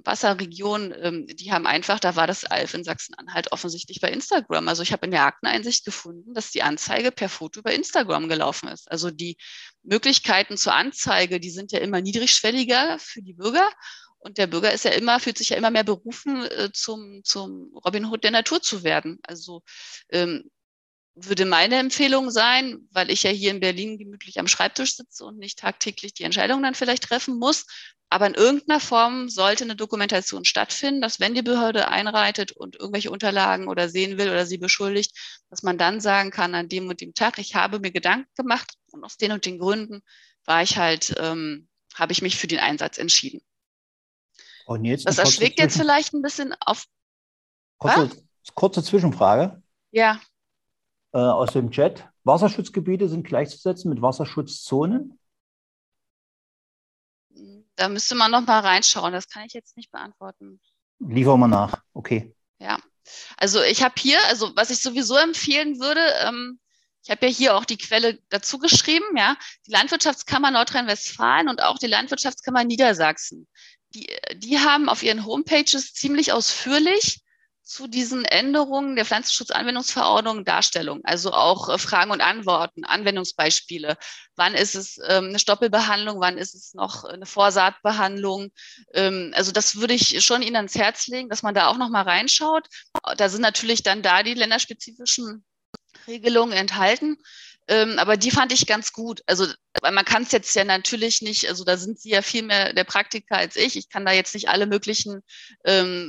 Wasserregion, ähm, die haben einfach, da war das Alf in Sachsen-Anhalt offensichtlich bei Instagram. Also ich habe in der Akteneinsicht gefunden, dass die Anzeige per Foto über Instagram gelaufen ist. Also die Möglichkeiten zur Anzeige, die sind ja immer niedrigschwelliger für die Bürger. Und der Bürger ist ja immer, fühlt sich ja immer mehr berufen, äh, zum, zum Robin Hood der Natur zu werden. Also ähm, würde meine Empfehlung sein, weil ich ja hier in Berlin gemütlich am Schreibtisch sitze und nicht tagtäglich die Entscheidungen dann vielleicht treffen muss, aber in irgendeiner Form sollte eine Dokumentation stattfinden, dass wenn die Behörde einreitet und irgendwelche Unterlagen oder sehen will oder sie beschuldigt, dass man dann sagen kann, an dem und dem Tag, ich habe mir Gedanken gemacht und aus den und den Gründen war ich halt, ähm, habe ich mich für den Einsatz entschieden. Und jetzt das erschlägt jetzt vielleicht ein bisschen auf. Kurze, kurze Zwischenfrage. Ja. Äh, aus dem Chat. Wasserschutzgebiete sind gleichzusetzen mit Wasserschutzzonen? Da müsste man noch mal reinschauen. Das kann ich jetzt nicht beantworten. Liefern wir nach. Okay. Ja. Also ich habe hier, also was ich sowieso empfehlen würde, ähm, ich habe ja hier auch die Quelle dazu geschrieben, ja, die Landwirtschaftskammer Nordrhein-Westfalen und auch die Landwirtschaftskammer Niedersachsen. Die, die haben auf ihren Homepages ziemlich ausführlich zu diesen Änderungen der Pflanzenschutzanwendungsverordnung Darstellung, also auch äh, Fragen und Antworten, Anwendungsbeispiele. Wann ist es ähm, eine Stoppelbehandlung, wann ist es noch eine Vorsaatbehandlung? Ähm, also das würde ich schon Ihnen ans Herz legen, dass man da auch noch mal reinschaut. Da sind natürlich dann da die länderspezifischen Regelungen enthalten. Ähm, aber die fand ich ganz gut. Also, man kann es jetzt ja natürlich nicht, also da sind Sie ja viel mehr der Praktiker als ich. Ich kann da jetzt nicht alle möglichen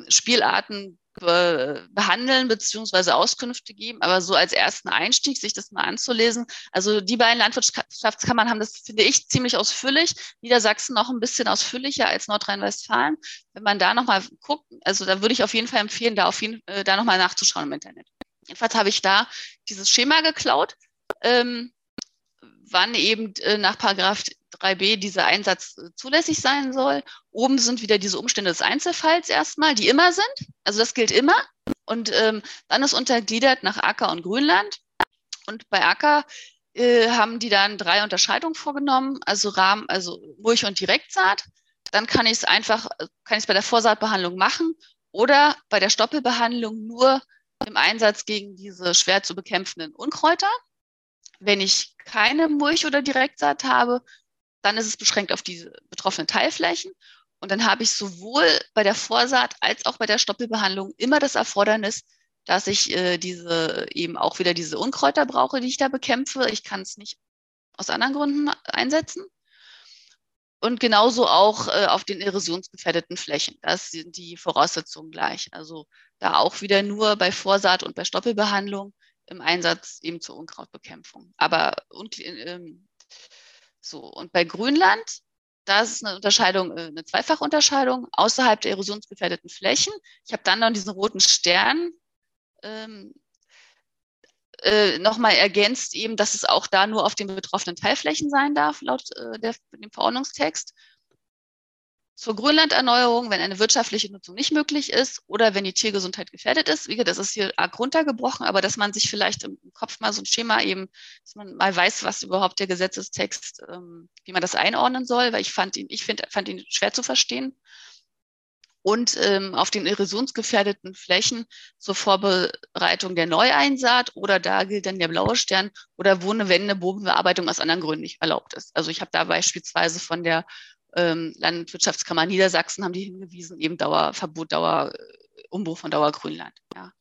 Spielarten behandeln beziehungsweise Auskünfte geben, aber so als ersten Einstieg, sich das mal anzulesen. Also die beiden Landwirtschaftskammern haben das, finde ich, ziemlich ausführlich. Niedersachsen noch ein bisschen ausführlicher als Nordrhein-Westfalen. Wenn man da nochmal guckt, also da würde ich auf jeden Fall empfehlen, da äh, da nochmal nachzuschauen im Internet. Jedenfalls habe ich da dieses Schema geklaut ähm, wann eben äh, nach Paragraph 3b dieser Einsatz äh, zulässig sein soll. Oben sind wieder diese Umstände des Einzelfalls erstmal, die immer sind. Also das gilt immer. Und ähm, dann ist untergliedert nach Acker und Grünland. Und bei Acker äh, haben die dann drei Unterscheidungen vorgenommen, also Rahmen, also Mulch und Direktsaat. Dann kann ich es einfach, kann ich es bei der Vorsaatbehandlung machen oder bei der Stoppelbehandlung nur im Einsatz gegen diese schwer zu bekämpfenden Unkräuter. Wenn ich keine Mulch- oder Direktsaat habe, dann ist es beschränkt auf diese betroffenen Teilflächen. Und dann habe ich sowohl bei der Vorsaat als auch bei der Stoppelbehandlung immer das Erfordernis, dass ich äh, diese eben auch wieder diese Unkräuter brauche, die ich da bekämpfe. Ich kann es nicht aus anderen Gründen einsetzen. Und genauso auch äh, auf den erosionsgefährdeten Flächen. Das sind die Voraussetzungen gleich. Also da auch wieder nur bei Vorsaat und bei Stoppelbehandlung im Einsatz eben zur Unkrautbekämpfung. Aber und, ähm, so, und bei Grünland, da ist eine Unterscheidung, äh, eine Zweifachunterscheidung außerhalb der erosionsgefährdeten Flächen. Ich habe dann noch diesen roten Stern ähm, äh, nochmal ergänzt, eben, dass es auch da nur auf den betroffenen Teilflächen sein darf, laut äh, der, dem Verordnungstext zur Grünlanderneuerung, wenn eine wirtschaftliche Nutzung nicht möglich ist oder wenn die Tiergesundheit gefährdet ist. Wie gesagt, das ist hier arg runtergebrochen, aber dass man sich vielleicht im Kopf mal so ein Schema eben, dass man mal weiß, was überhaupt der Gesetzestext, ähm, wie man das einordnen soll, weil ich fand ihn, ich find, fand ihn schwer zu verstehen. Und ähm, auf den erosionsgefährdeten Flächen zur Vorbereitung der Neueinsaat oder da gilt dann der blaue Stern oder wo eine wendende Bodenbearbeitung aus anderen Gründen nicht erlaubt ist. Also ich habe da beispielsweise von der ähm, Landwirtschaftskammer Niedersachsen haben die hingewiesen, eben Dauerverbot, Dauer, äh, Umbruch von Dauergrünland. Ja.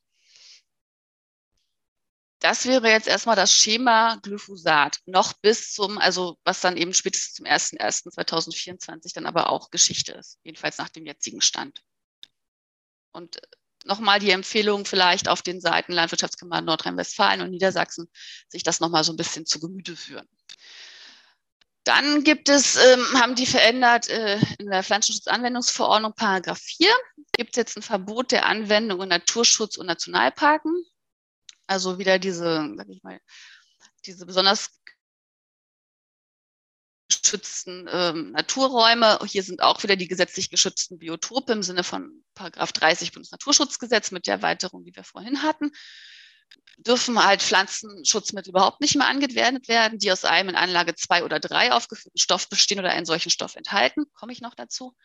Das wäre jetzt erstmal das Schema Glyphosat, noch bis zum, also was dann eben spätestens zum 01.01.2024 dann aber auch Geschichte ist, jedenfalls nach dem jetzigen Stand. Und äh, nochmal die Empfehlung vielleicht auf den Seiten Landwirtschaftskammer Nordrhein-Westfalen und Niedersachsen, sich das nochmal so ein bisschen zu Gemüte führen. Dann gibt es, ähm, haben die verändert äh, in der Pflanzenschutzanwendungsverordnung Paragraph 4 gibt es jetzt ein Verbot der Anwendung in Naturschutz und Nationalparken. Also wieder diese, sag ich mal, diese besonders geschützten ähm, Naturräume. Hier sind auch wieder die gesetzlich geschützten Biotope im Sinne von Paragraph 30 Bundesnaturschutzgesetz mit der Erweiterung, die wir vorhin hatten dürfen halt Pflanzenschutzmittel überhaupt nicht mehr angewendet werden, die aus einem in Anlage 2 oder 3 aufgeführten Stoff bestehen oder einen solchen Stoff enthalten. Komme ich noch dazu?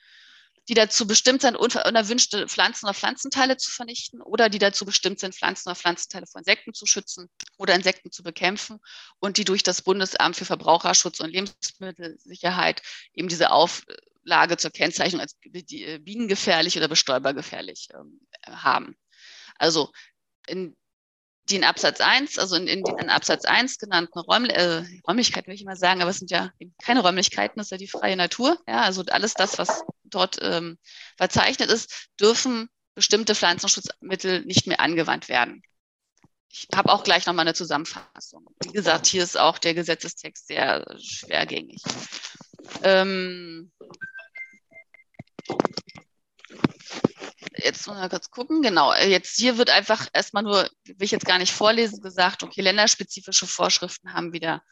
Die dazu bestimmt sind, unerwünschte Pflanzen oder Pflanzenteile zu vernichten oder die dazu bestimmt sind, Pflanzen oder Pflanzenteile vor Insekten zu schützen oder Insekten zu bekämpfen und die durch das Bundesamt für Verbraucherschutz und Lebensmittelsicherheit eben diese Auflage zur Kennzeichnung als äh, bienengefährlich oder bestäubergefährlich ähm, haben. Also in die in Absatz 1, also in, in den in Absatz 1 genannten Räumli äh, Räumlichkeiten, will ich mal sagen, aber es sind ja keine Räumlichkeiten, das ist ja die freie Natur. Ja, also alles das, was dort ähm, verzeichnet ist, dürfen bestimmte Pflanzenschutzmittel nicht mehr angewandt werden. Ich habe auch gleich nochmal eine Zusammenfassung. Wie gesagt, hier ist auch der Gesetzestext sehr schwergängig. Ähm, jetzt mal kurz gucken, genau, äh, jetzt hier wird einfach erstmal nur, will ich jetzt gar nicht vorlesen, gesagt, okay, länderspezifische Vorschriften haben wieder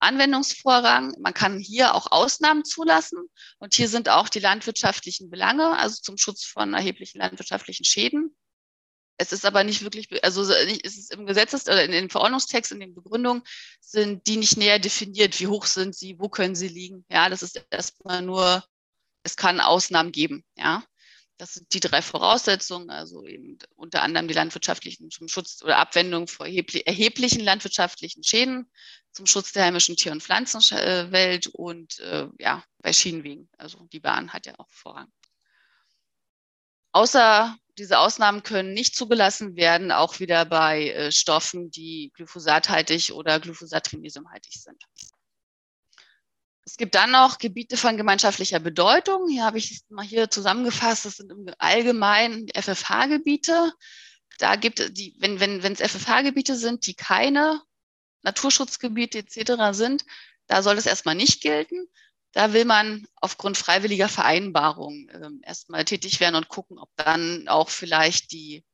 Anwendungsvorrang. Man kann hier auch Ausnahmen zulassen. Und hier sind auch die landwirtschaftlichen Belange, also zum Schutz von erheblichen landwirtschaftlichen Schäden. Es ist aber nicht wirklich, also es ist im Gesetzes oder in den Verordnungstext, in den Begründungen sind die nicht näher definiert. Wie hoch sind sie? Wo können sie liegen? Ja, das ist erstmal nur, es kann Ausnahmen geben. Ja, Das sind die drei Voraussetzungen, also eben unter anderem die landwirtschaftlichen zum Schutz oder Abwendung vor erheblichen landwirtschaftlichen Schäden zum Schutz der heimischen Tier- und Pflanzenwelt und äh, ja, bei Schienenwegen. Also die Bahn hat ja auch Vorrang. Außer diese Ausnahmen können nicht zugelassen werden, auch wieder bei äh, Stoffen, die glyphosathaltig oder glyphosatrimesiumhaltig sind. Es gibt dann noch Gebiete von gemeinschaftlicher Bedeutung. Hier habe ich es mal hier zusammengefasst. Das sind im Allgemeinen FFH-Gebiete. Da gibt es die, wenn, wenn, wenn es FFH-Gebiete sind, die keine Naturschutzgebiete etc. sind, da soll es erstmal nicht gelten. Da will man aufgrund freiwilliger Vereinbarungen ähm, erstmal tätig werden und gucken, ob dann auch vielleicht die,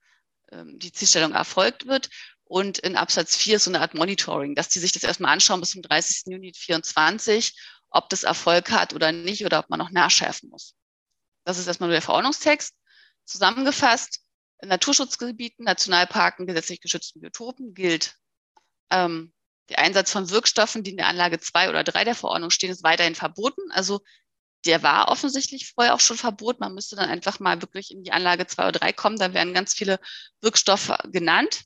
ähm, die Zielstellung erfolgt wird. Und in Absatz 4 ist so eine Art Monitoring, dass die sich das erstmal anschauen bis zum 30. Juni 2024 ob das Erfolg hat oder nicht oder ob man noch nachschärfen muss. Das ist erstmal nur der Verordnungstext. Zusammengefasst, in Naturschutzgebieten, Nationalparken, gesetzlich geschützten Biotopen gilt ähm, der Einsatz von Wirkstoffen, die in der Anlage 2 oder 3 der Verordnung stehen, ist weiterhin verboten. Also der war offensichtlich vorher auch schon verboten. Man müsste dann einfach mal wirklich in die Anlage 2 oder 3 kommen. Da werden ganz viele Wirkstoffe genannt.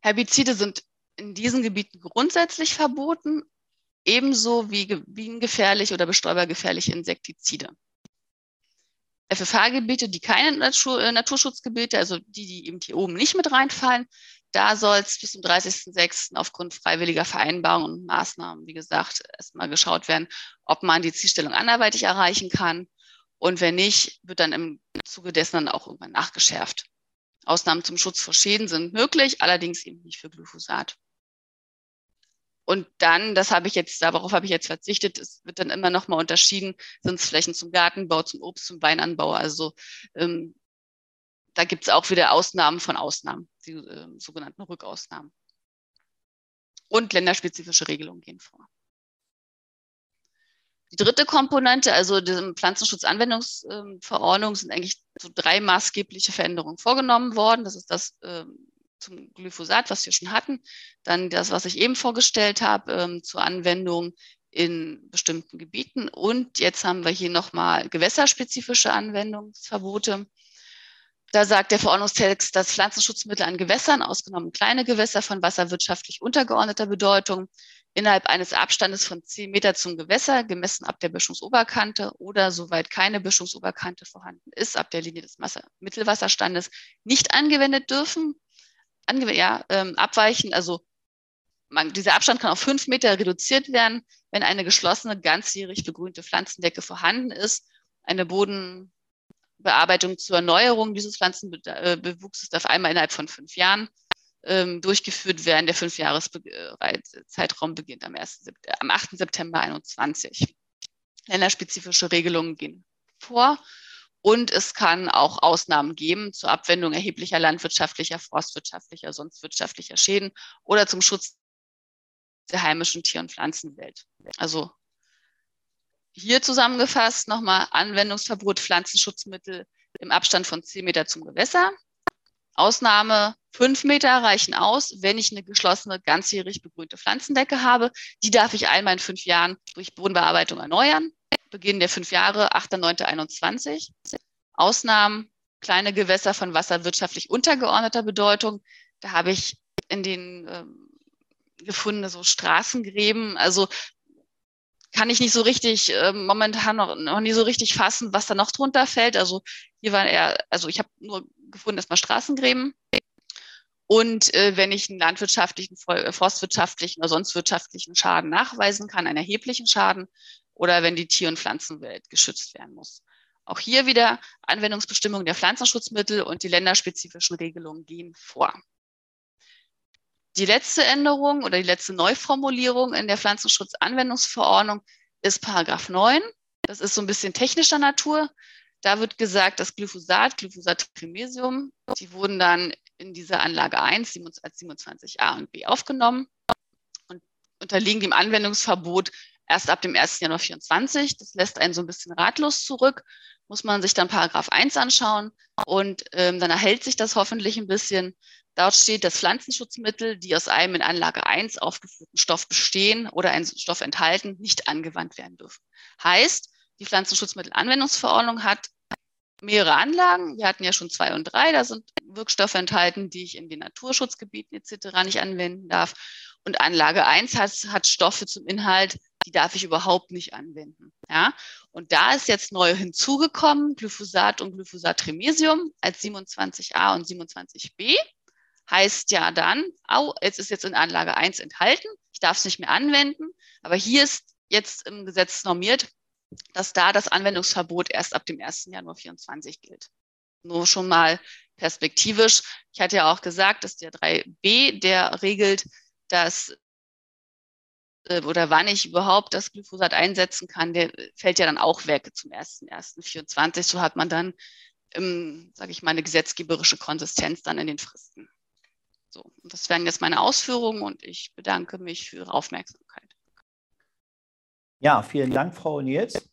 Herbizide sind in diesen Gebieten grundsätzlich verboten, ebenso wie bienengefährlich oder bestäubergefährliche Insektizide. FFH-Gebiete, die keine äh, Naturschutzgebiete, also die, die eben hier oben nicht mit reinfallen, da soll es bis zum 30.06. aufgrund freiwilliger Vereinbarungen und Maßnahmen, wie gesagt, erstmal geschaut werden, ob man die Zielstellung anderweitig erreichen kann. Und wenn nicht, wird dann im Zuge dessen dann auch irgendwann nachgeschärft. Ausnahmen zum Schutz vor Schäden sind möglich, allerdings eben nicht für Glyphosat. Und dann, das habe ich jetzt, darauf habe ich jetzt verzichtet, es wird dann immer noch mal unterschieden, sind es Flächen zum Gartenbau, zum Obst, zum Weinanbau. Also ähm, da gibt es auch wieder Ausnahmen von Ausnahmen, die äh, sogenannten Rückausnahmen. Und länderspezifische Regelungen gehen vor. Die dritte Komponente, also die Pflanzenschutzanwendungsverordnung, sind eigentlich so drei maßgebliche Veränderungen vorgenommen worden. Das ist das ähm, zum Glyphosat, was wir schon hatten. Dann das, was ich eben vorgestellt habe, ähm, zur Anwendung in bestimmten Gebieten. Und jetzt haben wir hier nochmal gewässerspezifische Anwendungsverbote. Da sagt der Verordnungstext, dass Pflanzenschutzmittel an Gewässern, ausgenommen kleine Gewässer von wasserwirtschaftlich untergeordneter Bedeutung, innerhalb eines Abstandes von 10 Meter zum Gewässer, gemessen ab der Böschungsoberkante oder soweit keine Böschungsoberkante vorhanden ist, ab der Linie des Mittelwasserstandes, nicht angewendet dürfen ja, ähm, abweichen. Also man, dieser Abstand kann auf fünf Meter reduziert werden, wenn eine geschlossene, ganzjährig begrünte Pflanzendecke vorhanden ist. Eine Bodenbearbeitung zur Erneuerung dieses Pflanzenbewuchses darf einmal innerhalb von fünf Jahren ähm, durchgeführt werden. Der Fünfjahreszeitraum beginnt am, 1. am 8. September 2021. Länderspezifische Regelungen gehen vor. Und es kann auch Ausnahmen geben zur Abwendung erheblicher landwirtschaftlicher, forstwirtschaftlicher, sonst wirtschaftlicher Schäden oder zum Schutz der heimischen Tier- und Pflanzenwelt. Also hier zusammengefasst nochmal Anwendungsverbot Pflanzenschutzmittel im Abstand von 10 Meter zum Gewässer. Ausnahme 5 Meter reichen aus, wenn ich eine geschlossene, ganzjährig begrünte Pflanzendecke habe. Die darf ich einmal in fünf Jahren durch Bodenbearbeitung erneuern. Beginn der fünf Jahre, 8.9.21. Ausnahmen, kleine Gewässer von wasserwirtschaftlich untergeordneter Bedeutung. Da habe ich in den ähm, gefunden, so Straßengräben. Also kann ich nicht so richtig, äh, momentan noch, noch nie so richtig fassen, was da noch drunter fällt. Also hier war eher, also ich habe nur gefunden, erstmal Straßengräben. Und äh, wenn ich einen landwirtschaftlichen, äh, forstwirtschaftlichen oder sonst wirtschaftlichen Schaden nachweisen kann, einen erheblichen Schaden, oder wenn die Tier- und Pflanzenwelt geschützt werden muss. Auch hier wieder Anwendungsbestimmungen der Pflanzenschutzmittel und die länderspezifischen Regelungen gehen vor. Die letzte Änderung oder die letzte Neuformulierung in der Pflanzenschutzanwendungsverordnung ist Paragraph 9. Das ist so ein bisschen technischer Natur. Da wird gesagt, dass Glyphosat, Glyphosat-Trimesium, die wurden dann in dieser Anlage 1 als 27a und b aufgenommen und unterliegen dem Anwendungsverbot erst ab dem 1. Januar 24. Das lässt einen so ein bisschen ratlos zurück. Muss man sich dann Paragraph 1 anschauen und ähm, dann erhält sich das hoffentlich ein bisschen. Dort steht, dass Pflanzenschutzmittel, die aus einem in Anlage 1 aufgeführten Stoff bestehen oder einen Stoff enthalten, nicht angewandt werden dürfen. Heißt, die Pflanzenschutzmittelanwendungsverordnung hat mehrere Anlagen. Wir hatten ja schon zwei und drei. Da sind Wirkstoffe enthalten, die ich in den Naturschutzgebieten etc. nicht anwenden darf. Und Anlage 1 hat, hat Stoffe zum Inhalt, die darf ich überhaupt nicht anwenden. Ja? Und da ist jetzt neu hinzugekommen Glyphosat und Glyphosat-Tremesium als 27a und 27b. Heißt ja dann, au, es ist jetzt in Anlage 1 enthalten, ich darf es nicht mehr anwenden, aber hier ist jetzt im Gesetz normiert, dass da das Anwendungsverbot erst ab dem 1. Januar 2024 gilt. Nur schon mal perspektivisch. Ich hatte ja auch gesagt, dass der 3b, der regelt, dass oder wann ich überhaupt das Glyphosat einsetzen kann, der fällt ja dann auch weg zum 1.1.24. So hat man dann, ähm, sage ich mal, eine gesetzgeberische Konsistenz dann in den Fristen. So, das wären jetzt meine Ausführungen und ich bedanke mich für Ihre Aufmerksamkeit. Ja, vielen Dank, Frau Nils.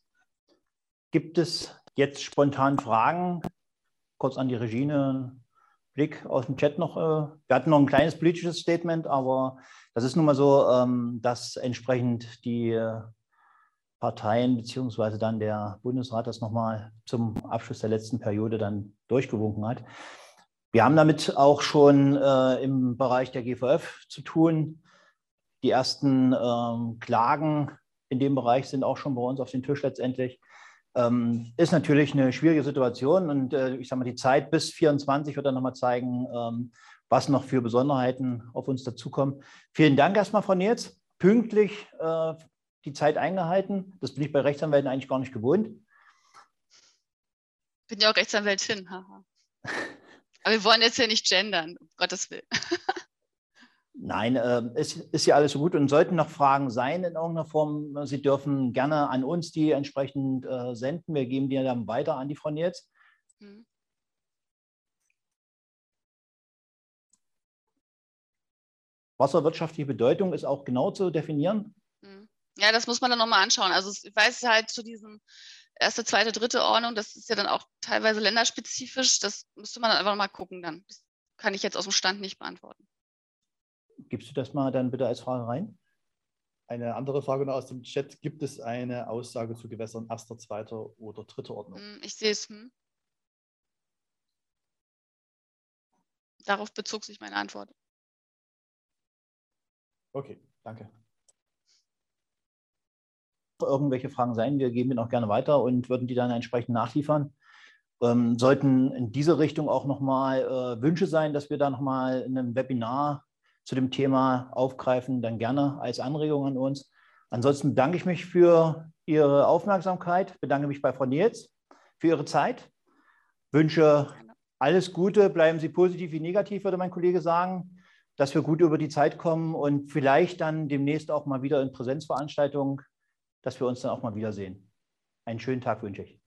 Gibt es jetzt spontan Fragen? Kurz an die Regie, Blick aus dem Chat noch. Äh, wir hatten noch ein kleines politisches Statement, aber das ist nun mal so, ähm, dass entsprechend die äh, Parteien beziehungsweise dann der Bundesrat das nochmal zum Abschluss der letzten Periode dann durchgewunken hat. Wir haben damit auch schon äh, im Bereich der GVF zu tun. Die ersten ähm, Klagen in dem Bereich sind auch schon bei uns auf den Tisch letztendlich. Ähm, ist natürlich eine schwierige Situation und äh, ich sage mal, die Zeit bis 24 wird dann nochmal zeigen, ähm, was noch für Besonderheiten auf uns dazukommen. Vielen Dank erstmal, Frau Nils. Pünktlich äh, die Zeit eingehalten. Das bin ich bei Rechtsanwälten eigentlich gar nicht gewohnt. Bin ja auch Rechtsanwältin. Haha. Aber wir wollen jetzt hier nicht gendern, um Gottes Willen. Nein, äh, es ist ja alles so gut und sollten noch Fragen sein in irgendeiner Form, Sie dürfen gerne an uns die entsprechend äh, senden. Wir geben die dann weiter an die Frau Nils. Mhm. Wasserwirtschaftliche Bedeutung ist auch genau zu definieren. Mhm. Ja, das muss man dann nochmal anschauen. Also ich weiß halt zu diesem erste, zweite, dritte Ordnung, das ist ja dann auch teilweise länderspezifisch. Das müsste man dann einfach mal gucken dann. Das kann ich jetzt aus dem Stand nicht beantworten. Gibst du das mal dann bitte als Frage rein? Eine andere Frage noch aus dem Chat. Gibt es eine Aussage zu Gewässern erster, zweiter oder dritter Ordnung? Hm, ich sehe es. Hm. Darauf bezog sich meine Antwort. Okay, danke. Irgendwelche Fragen sein, wir geben Ihnen auch gerne weiter und würden die dann entsprechend nachliefern. Ähm, sollten in diese Richtung auch nochmal äh, Wünsche sein, dass wir da nochmal in einem Webinar zu dem Thema aufgreifen, dann gerne als Anregung an uns. Ansonsten bedanke ich mich für Ihre Aufmerksamkeit, bedanke mich bei Frau Nils für Ihre Zeit, wünsche alles Gute, bleiben Sie positiv wie negativ, würde mein Kollege sagen, dass wir gut über die Zeit kommen und vielleicht dann demnächst auch mal wieder in Präsenzveranstaltungen, dass wir uns dann auch mal wiedersehen. Einen schönen Tag wünsche ich.